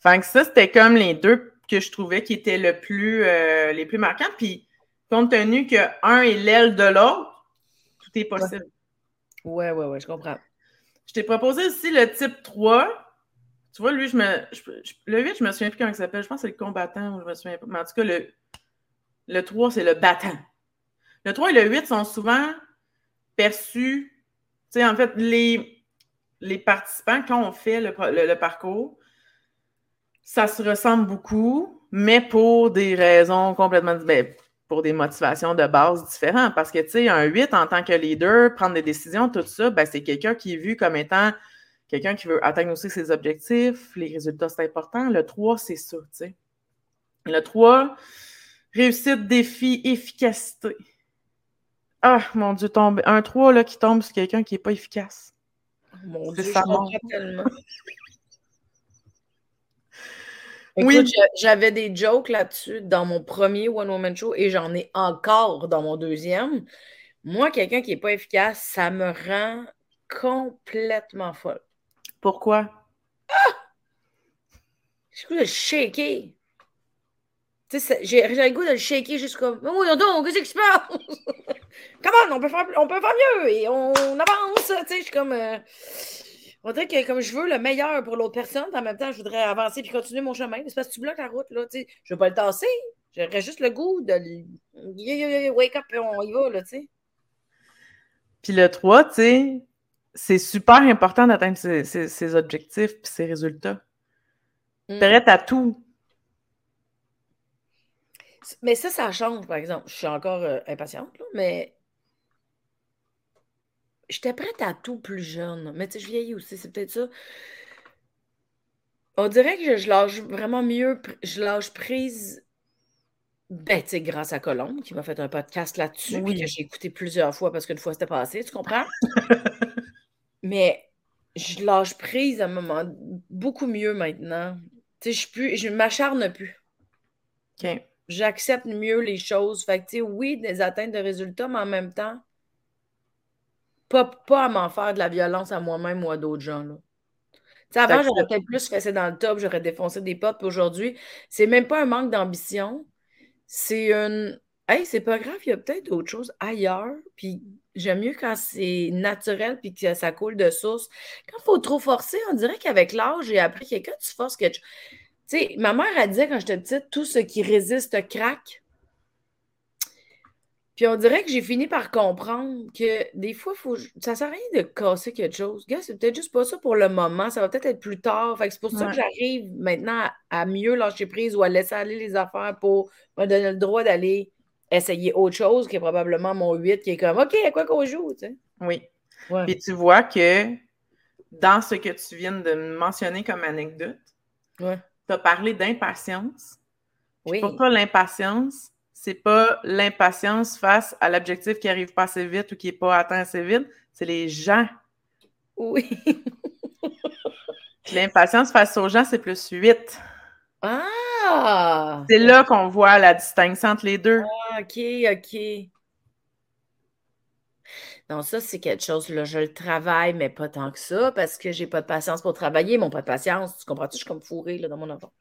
Fait que ça, c'était comme les deux que je trouvais qui étaient le plus, euh, les plus marquants. Puis, compte tenu que un est l'aile de l'autre, tout est possible. Ouais, ouais, ouais, je comprends. Je t'ai proposé aussi le type 3. Tu vois, lui, je me. je- je- le 8, je me souviens plus comment il s'appelle. Je pense que c'est le combattant, je me souviens pas. Mais en tout cas, le, le 3, c'est le battant. Le 3 et le 8 sont souvent perçus. Tu sais, en fait, les, les participants, quand on fait le, parcours, ça se ressemble beaucoup, mais pour des raisons complètement. Ben, pour des motivations de base différentes. Parce que, tu sais, un 8 en tant que leader, prendre des décisions, tout ça, ben, c'est quelqu'un qui est vu comme étant quelqu'un qui veut atteindre aussi ses objectifs. Les résultats, c'est important. Le 3, c'est ça, tu sais. Le 3, réussite, défi, efficacité. Ah, mon Dieu, tombe. Un 3 là, qui tombe sur quelqu'un qui n'est pas efficace. Mon Dieu, ça, je tellement. Oui. Écoute, j'avais des jokes là-dessus dans mon premier One Woman Show et j'en ai encore dans mon deuxième. Moi, quelqu'un qui n'est pas efficace, ça me rend complètement folle. Pourquoi? Goût de le shaker. J'ai le goût de le shaker juste comme Oh, donc, qu'est-ce qui se passe? Comment on peut faire, on peut faire mieux et on avance. Tu sais, je suis comme. euh, on dirait que comme je veux le meilleur pour l'autre personne, en même temps, je voudrais avancer puis continuer mon chemin. C'est parce que tu bloques la route, là. Tu sais, je veux pas le tasser. J'aurais juste le goût de. le- Wake up et on y va, là, tu sais. Puis le 3, tu sais, c'est super important d'atteindre ses, ses- ses objectifs et ses résultats. Mm. Prête à tout. Mais ça, ça change, par exemple. Je suis encore euh, impatiente, là, mais j'étais prête à tout plus jeune. Mais tu sais, je vieillis aussi, c'est peut-être ça. On dirait que je, je lâche vraiment mieux, je lâche prise, ben, tu sais, grâce à Colombe, qui m'a fait un podcast là-dessus, Oui. que j'ai écouté plusieurs fois parce qu'une fois c'était passé, tu comprends? Mais je lâche prise à un moment beaucoup mieux maintenant. Tu sais, je, suis plus- je m'acharne plus OK. J'accepte mieux les choses. Fait que, tu sais, oui, des atteintes de résultats, mais en même temps, pas, pas à m'en faire de la violence à moi-même ou à d'autres gens. Là. Tu sais, avant, j'aurais peut-être plus fessé dans le top, j'aurais défoncé des portes. Puis aujourd'hui, c'est même pas un manque d'ambition. C'est une. Hey, c'est pas grave, il y a peut-être d'autres choses ailleurs. Puis j'aime mieux quand c'est naturel puis que ça coule de source. Quand il faut trop forcer, on dirait qu'avec l'âge, j'ai appris que quand tu forces quelque chose. Tu sais, ma mère, elle disait quand j'étais petite, tout ce qui résiste craque. Puis on dirait que j'ai fini par comprendre que des fois, faut, ça sert à rien de casser quelque chose. Gars, c'est peut-être juste pas ça pour le moment. Ça va peut-être être plus tard. Fait que c'est pour ça que j'arrive maintenant à, à mieux lâcher prise ou à laisser aller les affaires pour me donner le droit d'aller essayer autre chose qui est probablement mon 8 qui est comme OK, à quoi qu'on joue, tu sais? Oui. Ouais. Puis tu vois que dans ce que tu viens de mentionner comme anecdote, Ouais. Tu as parlé d'impatience. Oui. Pour toi, l'impatience, c'est pas l'impatience face à l'objectif qui arrive pas assez vite ou qui n'est pas atteint assez vite, c'est les gens. Oui. L'impatience face aux gens, c'est plus 8. Ah! C'est là qu'on voit la distinction entre les deux. OK, OK. Non, ça, c'est quelque chose, là, je le travaille, mais pas tant que ça, parce que j'ai pas de patience pour travailler. Mon pas de patience, tu comprends-tu? Je suis comme fourrée là, dans mon enfant.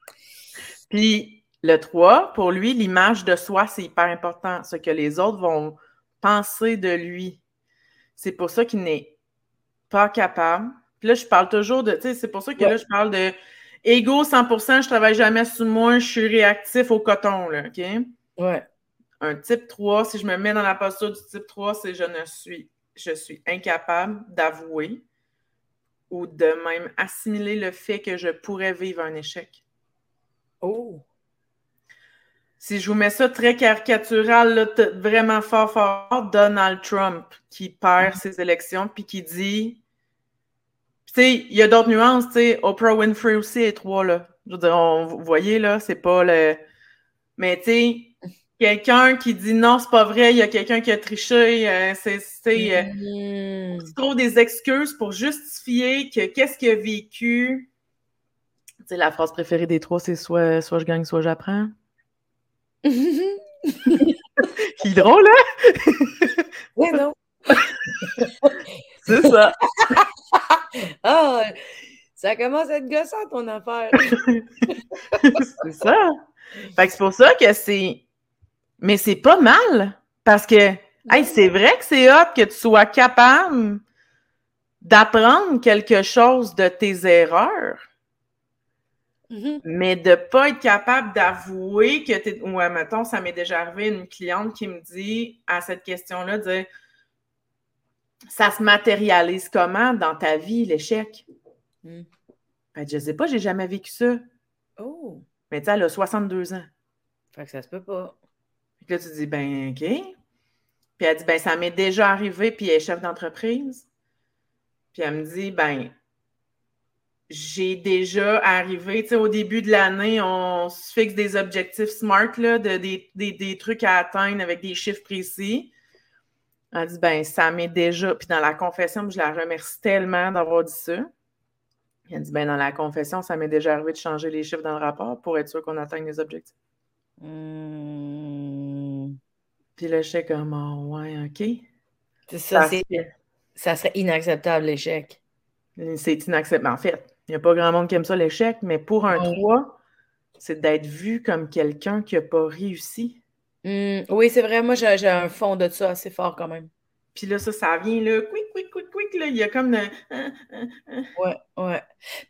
Puis le 3, pour lui, l'image de soi, c'est hyper important. Ce que les autres vont penser de lui. C'est pour ça qu'il n'est pas capable. Puis là, je parle toujours de, tu sais, c'est pour ça que là, je parle de ego 100%, je travaille jamais sous moi, je suis réactif au coton, là, OK? Ouais. Un type 3, si je me mets dans la posture du type 3, c'est je ne suis, je suis incapable d'avouer ou de même assimiler le fait que je pourrais vivre un échec. Oh! Si je vous mets ça très caricatural, vraiment fort, fort, Donald Trump qui perd mm-hmm. ses élections puis qui dit. Tu sais, il y a d'autres nuances, tu sais. Oprah Winfrey aussi est trois, là. Je veux dire, vous voyez, là, c'est pas le. Mais tu sais, quelqu'un qui dit non, c'est pas vrai, il y a quelqu'un qui a triché, euh, c'est. Euh, mm. Tu trouves des excuses pour justifier que qu'est-ce qu'il a vécu. Tu sais, la phrase préférée des trois, c'est soit, soit je gagne, soit j'apprends. Qui drôle, hein? Oui, non. c'est ça. ah, ça commence à être gossant, ton affaire. c'est ça. Fait que c'est pour ça que c'est. Mais c'est pas mal. Parce que, hey, c'est vrai que c'est hot que tu sois capable d'apprendre quelque chose de tes erreurs. Mm-hmm. Mais de ne pas être capable d'avouer que tu es. Ouais, mettons, ça m'est déjà arrivé une cliente qui me dit à cette question-là, dire Ça se matérialise comment dans ta vie, l'échec? Mm. Ben, je sais pas, j'ai jamais vécu ça. Oh! Mais tu sais, elle a 62 ans. Fait que ça se peut pas. Puis là, tu dis, ben, OK. Puis elle dit, ben, ça m'est déjà arrivé, puis elle est chef d'entreprise. Puis elle me dit, ben, j'ai déjà arrivé, tu sais, au début de l'année, on se fixe des objectifs SMART, là, de, des, trucs à atteindre avec des chiffres précis. Elle dit, ben, ça m'est déjà. Puis dans la confession, je la remercie tellement d'avoir dit ça. Elle dit, ben, dans la confession, ça m'est déjà arrivé de changer les chiffres dans le rapport pour être sûr qu'on atteigne les objectifs. Hmm. Puis là, je sais comme, oh, ouais, OK. C'est ça, ça serait inacceptable, l'échec. C'est inacceptable. En fait, il n'y a pas grand monde qui aime ça, l'échec, mais pour un 3, c'est d'être vu comme quelqu'un qui n'a pas réussi. Mmh, oui, c'est vrai. Moi, j'ai un fond de ça assez fort quand même. Puis là, ça, ça vient, là, quick, quick, quick, quick, là, il y a comme... Le... Hein, hein, hein. Ouais, ouais.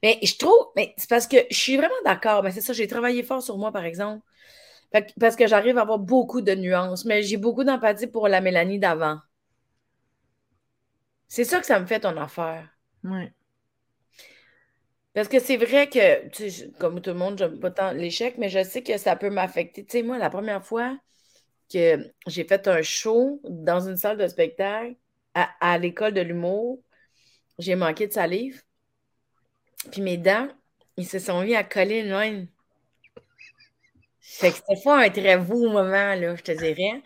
Mais je trouve, mais c'est parce que je suis vraiment d'accord, mais c'est ça, j'ai travaillé fort sur moi, par exemple, parce que j'arrive à avoir beaucoup de nuances, mais j'ai beaucoup d'empathie pour la Mélanie d'avant. C'est ça que ça me fait ton affaire. Ouais. Parce que c'est vrai que, comme tout le monde, j'aime pas tant l'échec, mais je sais que ça peut m'affecter. Tu sais, moi, la première fois que j'ai fait un show dans une salle de spectacle à, l'école de l'humour, j'ai manqué de salive. Puis mes dents, ils se sont mis à coller loin. Fait que c'était pas un très beau moment, là, je te dirais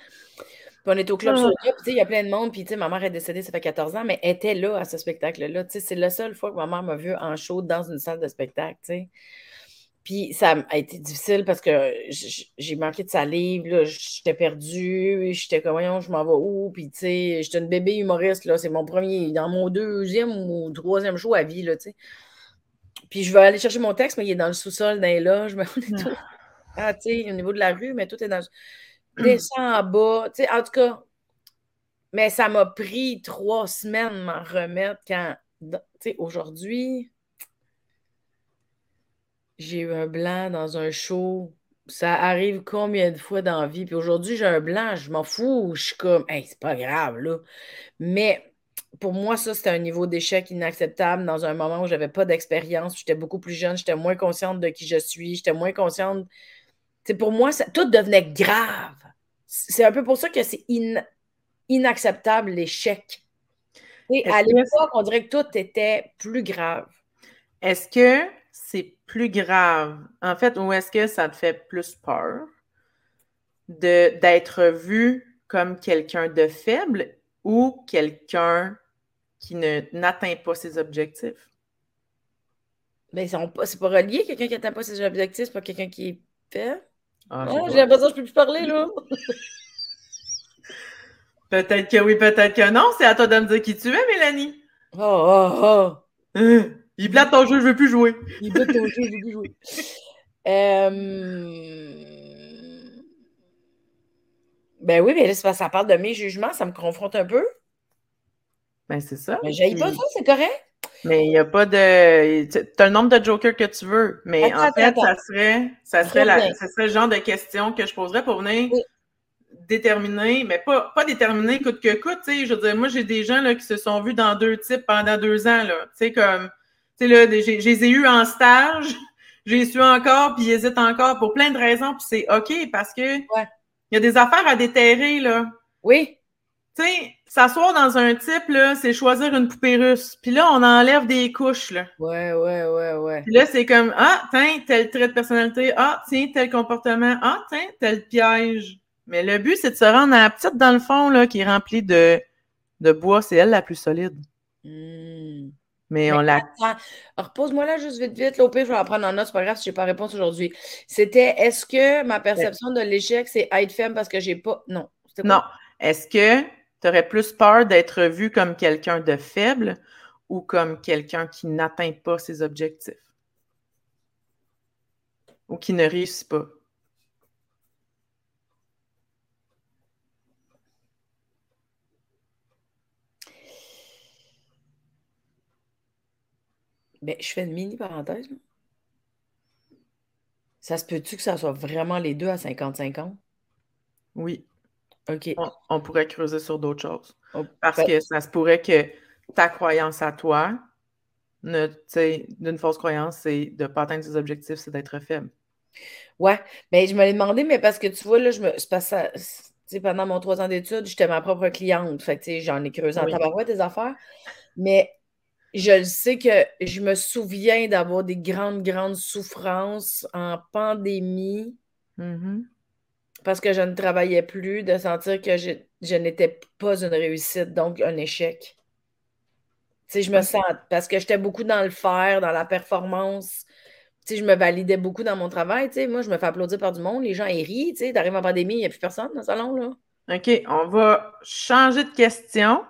on est au Club ah. Puis il y a plein de monde, puis ma mère est décédée, ça fait 14 ans, mais elle était là à ce spectacle-là. C'est la seule fois que ma mère m'a vu en show dans une salle de spectacle. sais. Puis ça a été difficile parce que j'ai manqué de salive, j'étais perdue, j'étais comme, voyons, je m'en vais où? Puis, tu sais, j'étais une bébé humoriste, là, c'est mon premier, dans mon deuxième ou troisième show à vie, là, tu sais. Puis je vais aller chercher mon texte, mais il est dans le sous-sol, dans les loges, mais tout... Ah, tu sais, au niveau de la rue, mais tout est dans descends en bas. En tout cas, mais ça m'a pris trois semaines de m'en remettre quand, tu sais, aujourd'hui, j'ai eu un blanc dans un show. Ça arrive combien de fois dans la vie? Puis aujourd'hui, j'ai un blanc, je m'en fous. Je suis comme, hey, c'est pas grave, là. Mais pour moi, ça, c'était un niveau d'échec inacceptable dans un moment où j'avais pas d'expérience. J'étais beaucoup plus jeune, j'étais moins consciente de qui je suis, j'étais moins consciente. Pour moi, ça, tout devenait grave. C'est un peu pour ça que c'est inacceptable l'échec. À l'époque, on dirait que tout était plus grave. Est-ce que c'est plus grave, en fait, ou est-ce que ça te fait plus peur d'être vu comme quelqu'un de faible ou quelqu'un qui n'atteint pas ses objectifs? Mais c'est pas relié, quelqu'un qui n'atteint pas ses objectifs, pas quelqu'un qui est faible? Ah, oh, j'ai l'impression que je peux plus parler, là. Peut-être que oui, peut-être que non. C'est à toi de me dire qui tu es, Mélanie. Oh, oh, oh. Hein? il blatte ton jeu, je veux plus jouer. Il blatte ton jeu, je veux plus jouer. Euh... Ben oui, mais là, ça parle de mes jugements, ça me confronte un peu. Ben, c'est ça. Mais j'ai pas ça, c'est correct. Mais il n'y a pas de. Tu as le nombre de jokers que tu veux. Mais en fait, ça serait, ça serait, la, ça serait le genre de question que je poserais pour venir déterminer, mais pas, pas déterminer coûte que coûte. Tu sais, je veux dire, moi, j'ai des gens là, qui se sont vus dans deux types pendant deux ans. Tu sais, comme. Tu sais, là, je les ai eus en stage, j'ai su encore, puis ils hésitent encore pour plein de raisons, puis c'est OK parce que. Il y a des affaires à déterrer, là. Oui. Tu sais, s'asseoir dans un type, là, c'est choisir une poupée russe. Puis là, on enlève des couches, là. Ouais, ouais, ouais, ouais. Puis là, c'est comme, ah, tiens, tel trait de personnalité. Ah, tiens, tel comportement. Ah, tiens, tel piège. Mais le but, c'est de se rendre à la petite dans le fond, là, qui est remplie de, de bois. C'est elle la plus solide. Hmm. Mais, on l'a. Repose-moi là juste vite, vite. Pire, je vais en prendre en note. C'est pas grave si je n'ai pas réponse aujourd'hui. C'était est-ce que ma perception de l'échec, c'est être faible parce que j'ai pas? Non. Non. Est-ce que tu aurais plus peur d'être vu comme quelqu'un de faible ou comme quelqu'un qui n'atteint pas ses objectifs? Ou qui ne réussit pas? Ben, je fais une mini parenthèse. Ça se peut-tu que ça soit vraiment les deux à 50-50? Oui. On, pourrait creuser sur d'autres choses. Oh, Parce ben que ça se pourrait que ta croyance à toi, d'une fausse croyance, c'est de ne pas atteindre ses objectifs, c'est d'être faible. Ouais. Mais ben, je me l'ai demandé, mais parce que tu vois, là, je me. C'est pendant mon trois ans d'études, j'étais ma propre cliente. Fait que j'en ai creusé en tabarouette des affaires. Mais je le sais que je me souviens d'avoir des grandes, grandes souffrances en pandémie mm-hmm. Parce que je ne travaillais plus, de sentir que je, n'étais pas une réussite, donc un échec. Tu je me sens, parce que j'étais beaucoup dans le faire, dans la performance. Tu je me validais beaucoup dans mon travail. Tu moi, je me fais applaudir par du monde, les gens ils rient. Tu sais, t'arrives en pandémie, il n'y a plus personne dans le salon, là. OK, on va changer de question.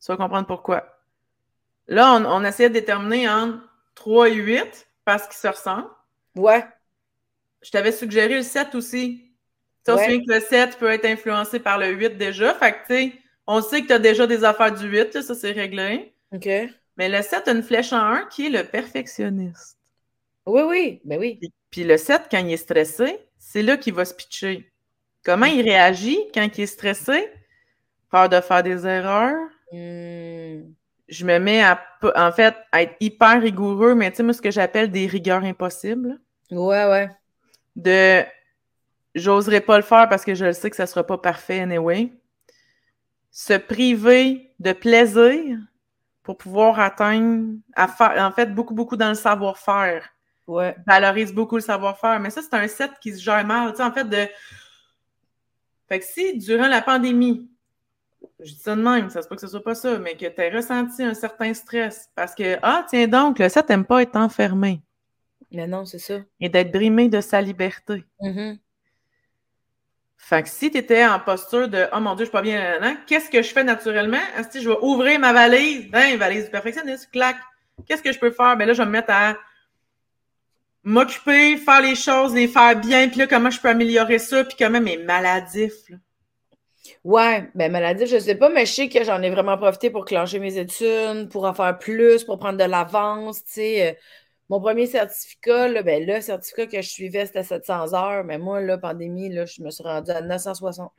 Tu vas comprendre pourquoi. Là, on, essayait de déterminer entre 3 et 8 parce qu'ils se ressemblent. Ouais. Je t'avais suggéré le 7 aussi. Tu sais, que le 7 peut être influencé par le 8 déjà. Fait que, tu sais, on sait que tu as déjà des affaires du 8, ça c'est réglé. OK. Mais le 7 a une flèche en 1 qui est le perfectionniste. Oui, oui, ben oui. Puis, le 7, quand il est stressé, c'est là qu'il va se pitcher. Comment il réagit quand il est stressé? Peur de faire des erreurs? Hmm je me mets à, en fait, à être hyper rigoureux, mais tu sais, moi, ce que j'appelle des rigueurs impossibles. Ouais, ouais. De, j'oserais pas le faire parce que je le sais que ça sera pas parfait anyway. Se priver de plaisir pour pouvoir atteindre, à faire, en fait, beaucoup, beaucoup dans le savoir-faire. Ouais. Valorise beaucoup le savoir-faire. Mais ça, c'est un set qui se gère mal. Tu sais, en fait, de. Fait que si, durant la pandémie, je dis ça de même, ça se peut que ce soit pas ça, mais que tu aies ressenti un certain stress parce que, ah, tiens donc, le 7 n'aime pas être enfermé. Mais non, c'est ça. Et d'être brimé de sa liberté. Mm-hmm. Fait que si tu étais en posture de Oh mon Dieu, je suis pas bien qu'est-ce que je fais naturellement? Si je vais ouvrir ma valise, hein, valise du perfectionniste, clac. Qu'est-ce que je peux faire? Ben là, je vais me mettre à m'occuper, faire les choses, les faire bien, puis là, comment je peux améliorer ça, puis comment mes maladifs. Là. Ouais, ben maladie, je sais pas, mais je sais que j'en ai vraiment profité pour clencher mes études, pour en faire plus, pour prendre de l'avance, tu sais. Mon premier certificat, là, ben, le certificat que je suivais, c'était 700 heures, mais moi, là, pandémie, là, je me suis rendue à 960.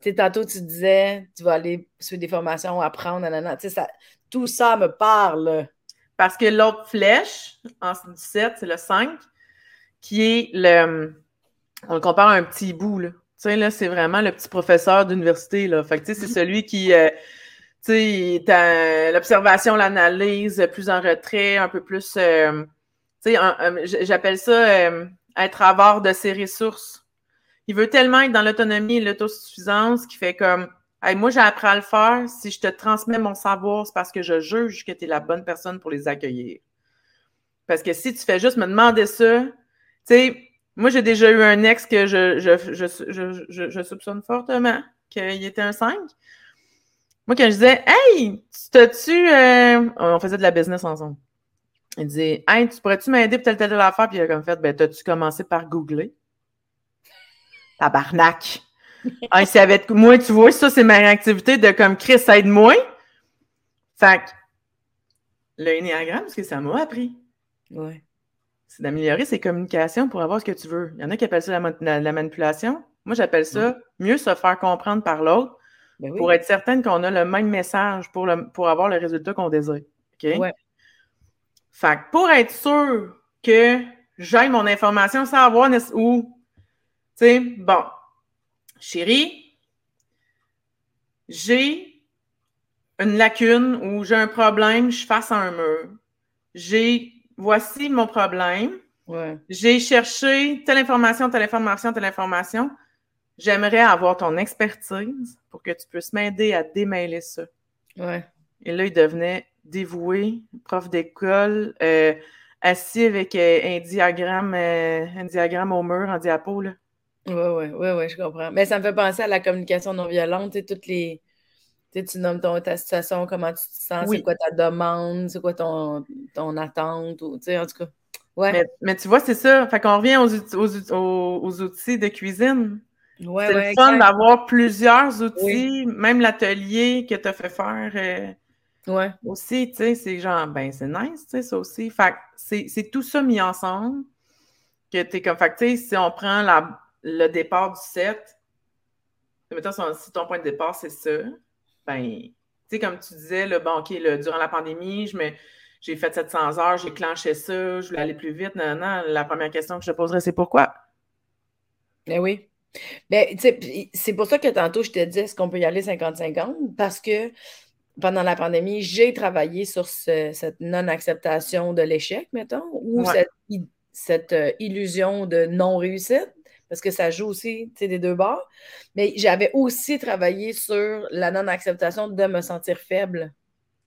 Tu sais, tantôt, tu disais, tu vas aller sur des formations, apprendre, nanana. Ça, tout ça me parle. Parce que l'autre flèche, en 17, c'est le 5, qui est le. On le compare à un petit bout, là sais, là, c'est vraiment le petit professeur d'université, là. Fait que, tu sais, c'est mhm. celui qui, euh, sais, l'observation, l'analyse, plus en retrait, un peu plus, euh, tu sais, j'appelle ça euh, être avare de ses ressources. Il veut tellement être dans l'autonomie et l'autosuffisance qu'il fait comme, hey, moi, j'ai appris à le faire. Si je te transmets mon savoir, c'est parce que je juge que tu es la bonne personne pour les accueillir. Parce que si tu fais juste me demander ça, tu sais, moi, j'ai déjà eu un ex que je, je, je, je soupçonne fortement qu'il était un 5. Moi, quand je disais, hey, t'as-tu. Euh, on faisait de la business ensemble. Il disait, hey, tu pourrais-tu m'aider pour telle, telle, telle affaire? Puis il a comme fait, ben, t'as-tu commencé par googler? Tabarnak! hey, c'est avec moi, tu vois, ça, c'est ma réactivité de comme Chris, aide-moi. Fait que le ce que ça m'a appris. Ouais. C'est d'améliorer ses communications pour avoir ce que tu veux. Il y en a qui appellent ça la, manipulation. Moi, j'appelle ça mieux se faire comprendre par l'autre ben pour être certaine qu'on a le même message pour, le, pour avoir le résultat qu'on désire. OK? Ouais. Fait que pour être sûr que j'aille mon information sans avoir où, tu sais, bon, chérie, j'ai une lacune ou j'ai un problème, je face à un mur. J'ai, voici mon problème. J'ai cherché telle information, telle information, telle information. J'aimerais avoir ton expertise pour que tu puisses m'aider à démêler ça. Ouais. Et là, il devenait dévoué, prof d'école, euh, assis avec euh, un diagramme, euh, un diagramme au mur en diapo. Là. Oui, oui, oui, ouais, je comprends. Mais ça me fait penser à la communication non violente, et toutes les. Tu nommes ton, ta situation, comment tu te sens, c'est quoi ta demande, c'est quoi ton, ton attente, ou, en tout cas. Ouais. Mais, tu vois, c'est ça. Fait qu'on revient aux, aux, outils de cuisine. Ouais, c'est le fun d'avoir plusieurs outils, même l'atelier que tu as fait faire. Euh, ouais. Aussi, tu sais, c'est genre, ben, c'est nice, tu sais, ça aussi. Fait c'est tout ça mis ensemble que tu es comme, fait tu sais, si on prend la, le départ du set, mettons, si ton point de départ, c'est ça, ben, tu sais, comme tu disais, le bon, OK, durant la pandémie, je me, j'ai fait 700 heures, j'ai clenché ça, je voulais aller plus vite, non, non, la première question que je te poserais, c'est pourquoi? Ben oui. Ben, c'est pour ça que tantôt, je te dis, est-ce qu'on peut y aller 50-50? Parce que pendant la pandémie, j'ai travaillé sur cette non-acceptation de l'échec, mettons, ou cette, cette euh, illusion de non-réussite parce que ça joue aussi des deux bords. Mais j'avais aussi travaillé sur la non-acceptation de me sentir faible.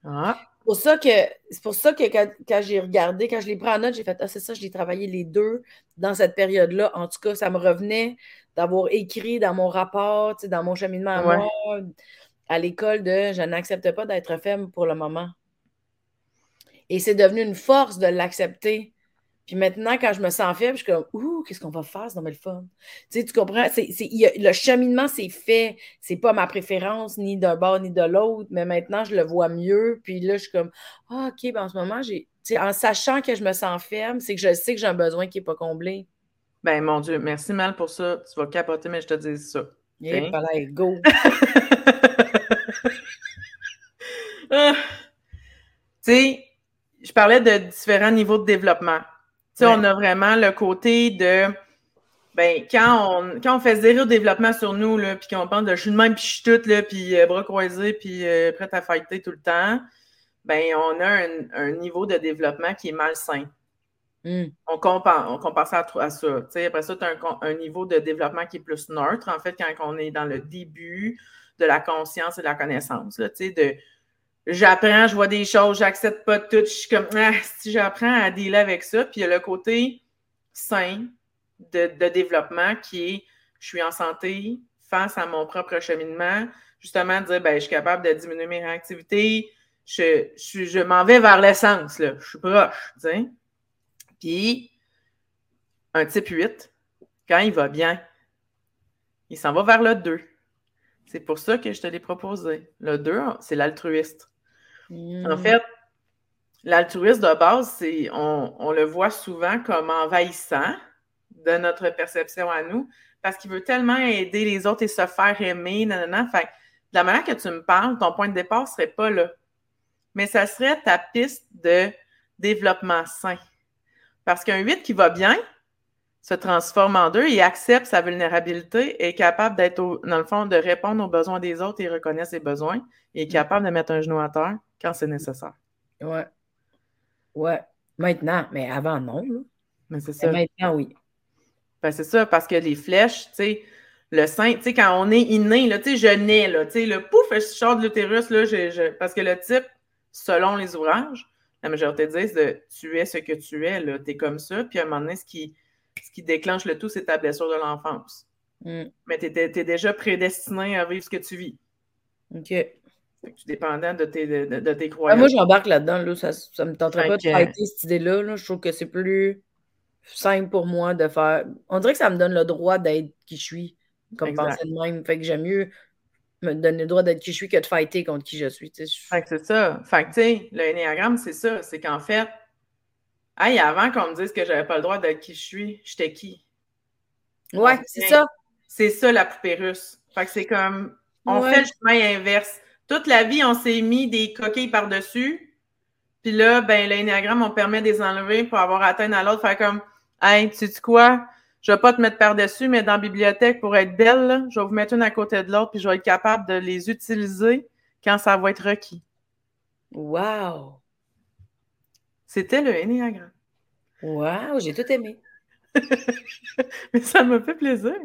Ah. C'est pour ça que, c'est pour ça que quand, j'ai regardé, quand je l'ai pris en note, j'ai fait Ah, c'est ça, je l'ai travaillé les deux dans cette période-là. En tout cas, ça me revenait d'avoir écrit dans mon rapport, dans mon cheminement à moi, à l'école de je n'accepte pas d'être faible pour le moment. Et c'est devenu une force de l'accepter puis maintenant, quand je me sens faible, je suis comme, ouh, qu'est-ce qu'on va faire? C'est dans le fun. Tu sais, tu comprends? Le cheminement, c'est fait. C'est pas ma préférence, ni d'un bord, ni de l'autre, mais maintenant, je le vois mieux. Puis là, je suis comme, ah, OK, ben en ce moment, j'ai. en sachant que je me sens ferme, c'est que je sais que j'ai un besoin qui n'est pas comblé. Ben, mon Dieu, merci mal pour ça. Tu vas capoter, mais je te dis ça. Yeah, okay? go. Ah. tu sais, je parlais de différents niveaux de développement sais, on a vraiment le côté de ben, quand on, quand on fait zéro développement sur nous, là, puis qu'on pense de je suis de même, puis je suis toute, là, puis euh, bras croisés, puis euh, prête à fighter tout le temps, ben, on a un, niveau de développement qui est malsain. Hmm. On on compense à, ça. après ça, tu as un, niveau de développement qui est plus neutre, en fait, quand on est dans le début de la conscience et de la connaissance, là, de j'apprends, je vois des choses, j'accepte pas tout. Je suis comme, ah, si j'apprends à dealer avec ça. Puis il y a le côté sain de, développement qui est, je suis en santé face à mon propre cheminement. Justement, dire, ben, je suis capable de diminuer mes réactivités. Je, m'en vais vers l'essence. Je suis proche. Puis, un type 8, quand il va bien, il s'en va vers le 2. C'est pour ça que je te l'ai proposé. Le 2, c'est l'altruiste. En fait, l'altruisme de base, c'est on, le voit souvent comme envahissant de notre perception à nous, parce qu'il veut tellement aider les autres et se faire aimer, nanana. Fait de la manière que tu me parles, ton point de départ ne serait pas là. Mais ça serait ta piste de développement sain. Parce qu'un 8 qui va bien se transforme en deux et accepte sa vulnérabilité est capable d'être, dans le fond, de répondre aux besoins des autres et reconnaître ses besoins et est capable de mettre un genou à terre quand c'est nécessaire. Ouais. Ouais. Maintenant, mais avant, non. Mais c'est ça. maintenant, oui. Ben, c'est ça, parce que les flèches, tu sais, le sein, tu sais, quand on est inné, là, tu sais, je nais, là, tu sais, le pouf, je sors de l'utérus, là, parce que le type, selon les ouvrages, la majorité disent de tu es ce que tu es, tu es comme ça, puis à un moment donné, ce qui, ce qui déclenche le tout, c'est ta blessure de l'enfance. Mm. Mais tu es, déjà prédestiné à vivre ce que tu vis. OK. Tu dépendant de tes, de, de tes Ah, croyances. moi, j'embarque là-dedans. Là. Ça ne me tenterait pas de fighter cette idée-là. là. Je trouve que c'est plus simple pour moi de faire. On dirait que ça me donne le droit d'être qui je suis, comme penser de même. Fait que j'aime mieux me donner le droit d'être qui je suis que de fighter contre qui je suis. sais. Fait que c'est ça. Fait que, tu sais, le Ennéagramme, c'est ça. C'est qu'en fait, hey, avant qu'on me dise que j'avais pas le droit d'être qui je suis, j'étais qui? Ouais, c'est ça. C'est ça, la poupée russe. Fait que c'est comme, on Ouais. fait le chemin inverse. Toute la vie, on s'est mis des coquilles par-dessus. Puis là, ben, l'énéagramme, on permet de les enlever pour avoir atteint à l'autre. Faire comme, hey, tu sais quoi? Je vais pas te mettre par-dessus, mais dans la bibliothèque, pour être belle, là, je vais vous mettre une à côté de l'autre, puis je vais être capable de les utiliser quand ça va être requis. Wow. C'était le Ennéagramme. Wow, j'ai tout aimé. Mais ça me fait plaisir.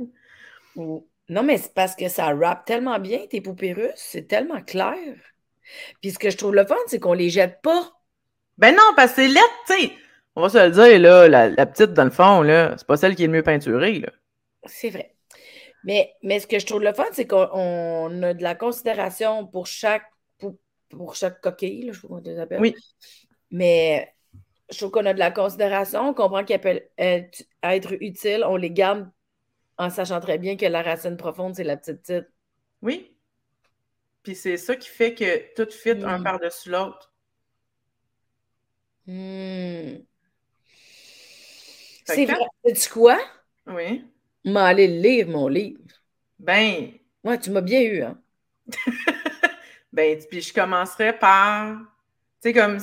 Non, mais c'est parce que ça rappe tellement bien, tes poupées russes. C'est tellement clair. Puis ce que je trouve le fun, c'est qu'on les jette pas. Ben non, parce que c'est lettre, tu sais. On va se le dire, là, la, la petite, dans le fond, là, c'est pas celle qui est le mieux peinturée, là. C'est vrai. Mais, mais ce que je trouve le fun, c'est qu'on on a de la considération pour chaque, pour, pour chaque coquille, là, je sais pas comment appelles. Oui. Mais je trouve qu'on a de la considération, on comprend qu'elles peuvent être, être utiles, on les garde en sachant très bien que la racine profonde, c'est la petite petite. Oui. Puis c'est ça qui fait que tout fit un Mm. par-dessus l'autre. Hmm. C'est vrai. Sais-tu quoi? Oui. M'aller lire mon livre. Ben, Ouais, tu m'as bien eu, hein? ben, puis je commencerais par, tu sais, comme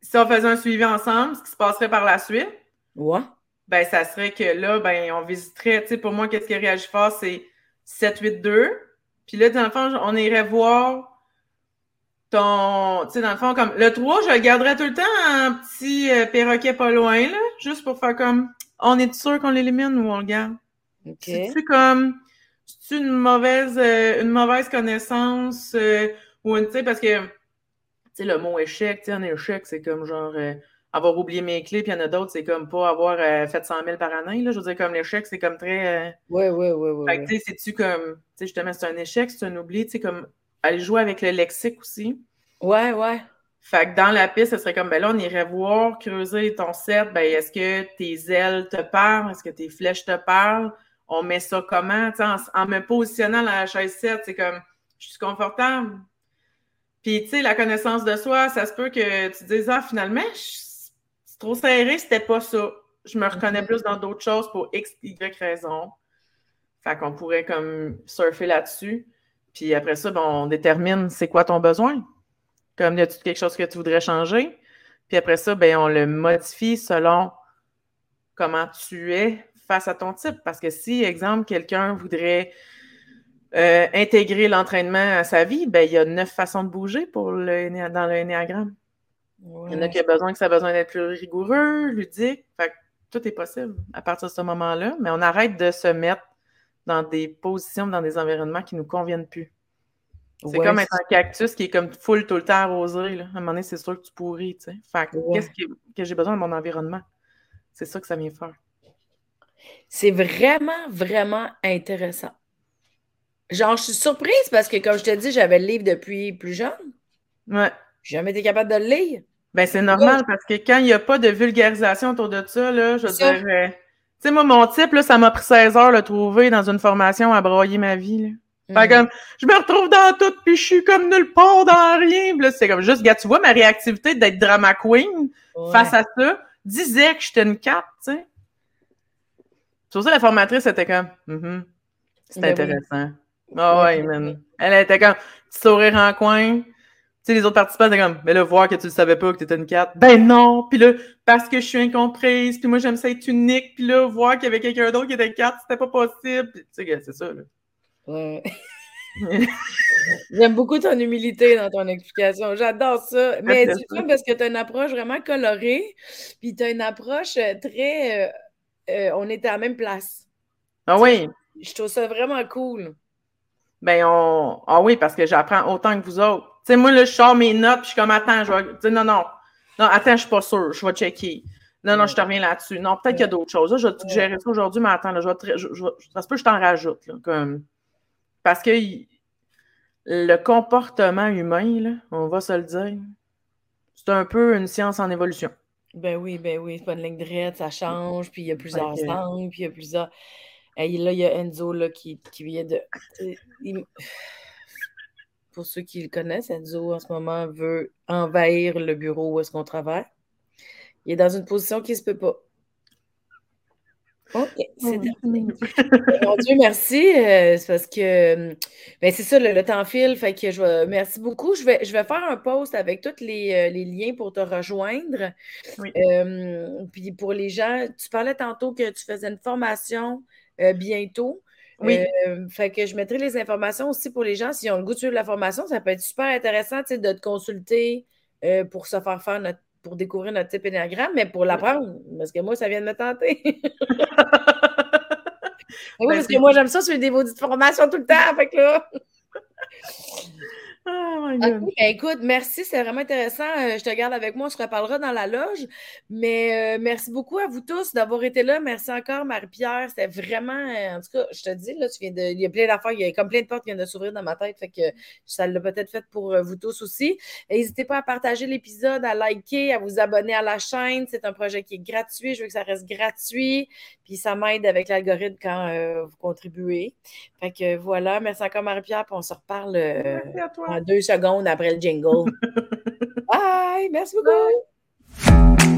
si, on faisait un suivi ensemble, ce qui se passerait par la suite, Ouais. ben, ça serait que là, ben, on visiterait, tu sais, pour moi, qu'est-ce qui réagit fort, c'est 7, 8, 2. Puis là, dans le fond, on irait voir ton, tu sais, dans le fond, comme, le 3, je le garderais tout le temps en petit euh, perroquet pas loin, là, juste pour faire comme, on est sûr qu'on l'élimine ou on le garde? OK. C'est-tu comme, c'est une mauvaise, euh, une mauvaise connaissance euh, ou une, tu sais, parce que, tu sais, le mot échec, tu sais, un échec, c'est comme genre euh, avoir oublié mes clés, puis il y en a d'autres, c'est comme pas avoir fait 100 000 par année, là. Je veux dire, comme l'échec, c'est comme très. Ouais, ouais, ouais, ouais. fait que, tu sais, c'est-tu comme, tu sais, justement, c'est un échec, c'est un oubli, tu sais, comme aller jouer avec le lexique aussi. Ouais, ouais. Fait que dans la piste, ce serait comme, ben là, on irait voir, creuser ton set, ben est-ce que tes ailes te parlent? Est-ce que tes flèches te parlent? On met ça comment? En, en me positionnant dans la chaise 7, c'est comme, je suis confortable. Puis, tu sais, la connaissance de soi, ça se peut que tu te dises, ah, finalement, c'est trop serré, c'était pas ça. Je me reconnais Mhm. plus dans d'autres choses pour X, Y raison. Fait qu'on pourrait comme surfer là-dessus. Puis après ça, ben, on détermine c'est quoi ton besoin. Comme y a-tu quelque chose que tu voudrais changer? Puis après ça, ben, on le modifie selon comment tu es face à ton type. Parce que si, exemple, quelqu'un voudrait euh, intégrer l'entraînement à sa vie, ben, il y a neuf façons de bouger pour le, dans le Ennéagramme. Il y en a qui ont besoin que ça a besoin d'être plus rigoureux, ludique. Fait que tout est possible à partir de ce moment-là. Mais on arrête de se mettre dans des positions, dans des environnements qui ne nous conviennent plus. C'est Ouais, comme être un cactus qui est comme full tout le temps arrosé. Là. À un moment donné, c'est sûr que tu pourris. Tu sais. Fait que Ouais. qu'est-ce que, que j'ai besoin de mon environnement? C'est ça que ça vient faire. C'est vraiment, vraiment intéressant. Genre, je suis surprise parce que, comme je te dis, j'avais le livre depuis plus jeune. Ouais. J'ai jamais été capable de le lire. Ben, c'est normal parce que quand il n'y a pas de vulgarisation autour de ça, là, je veux dire. Tu sais, moi, mon type, là, ça m'a pris 16 heures de le trouver dans une formation à broyer ma vie. Là. Fait Mhm. comme, je me retrouve dans tout, puis je suis comme nulle part dans rien. Puis là, c'est comme juste, gars, tu vois, ma réactivité d'être drama queen Ouais. face à ça disait que j'étais une carte, tu sais. Pour ça la formatrice était comme, Mhm, c'est Ben oui. intéressant. Ah ouais, Ouais. man. Elle était comme, petit sourire en coin. Sais, les autres participants étaient comme, mais là, voir que tu ne savais pas que tu étais une carte. Ben non! Puis là, parce que je suis incomprise, puis moi, j'aime ça être unique, puis là, voir qu'il y avait quelqu'un d'autre qui était une carte, c'était pas possible. Tu sais, c'est ça, là. Ouais. J'aime beaucoup ton humilité dans ton explication. J'adore ça. Mais c'est fun parce que tu as une approche vraiment colorée, puis tu as une approche euh, très. euh, euh, on est à la même place. ah oui! Je trouve ça vraiment cool. Ben, on. Ah oui, parce que j'apprends autant que vous autres. Tu sais, moi, là, je sors mes notes, puis je suis comme, attends, je vais. Non, non. Non, attends, je suis pas sûre, je vais checker. Non, non, je te reviens là-dessus. Non, peut-être qu'il y a d'autres choses. je vais te gérer ça aujourd'hui, mais attends, je vais je, ça se peut que je t'en rajoute. comme... Parce que le comportement humain, là, on va se le dire, c'est un peu une science en évolution. Ben oui, ben oui, c'est pas une ligne droite, ça change, puis il y a plusieurs angles, puis il y a plusieurs. Et là, il y a Enzo là, qui, qui vient de. Pour ceux qui le connaissent, Enzo en ce moment veut envahir le bureau où est-ce qu'on travaille. Il est dans une position qui ne se peut pas. OK, c'est Mon Dieu, merci. Euh, c'est parce que ben c'est ça, le, temps file. Fait que je merci beaucoup. Je vais, je vais faire un post avec tous les, euh, liens pour te rejoindre. puis pour les gens, tu parlais tantôt que tu faisais une formation euh, bientôt. Oui. fait que je mettrai les informations aussi pour les gens. S'ils ont le goût de suivre la formation, ça peut être super intéressant de te consulter pour se faire faire notre pour découvrir notre type énéagramme, mais pour l'apprendre, parce que moi, ça vient de me tenter. oui, ben, parce que moi, j'aime ça sur des maudites formations tout le temps. Fait que là. Oh ben, écoute, merci, c'est vraiment intéressant. Euh, je te garde avec moi, on se reparlera dans la loge. Mais euh, merci beaucoup à vous tous d'avoir été là. Merci encore, Marie-Pierre. C'était vraiment, euh, en tout cas, je te dis, là, tu viens de. Il y a plein d'affaires, il y a comme plein de portes qui viennent de s'ouvrir dans ma tête. Fait que ça l'a peut-être fait pour vous tous aussi. N'hésitez pas à partager l'épisode, à liker, à vous abonner à la chaîne. C'est un projet qui est gratuit. Je veux que ça reste gratuit. Puis ça m'aide avec l'algorithme quand vous contribuez. Fait que voilà, merci encore, Marie-Pierre. Puis on se reparle. Merci à toi deux secondes après le jingle. Bye! Merci beaucoup!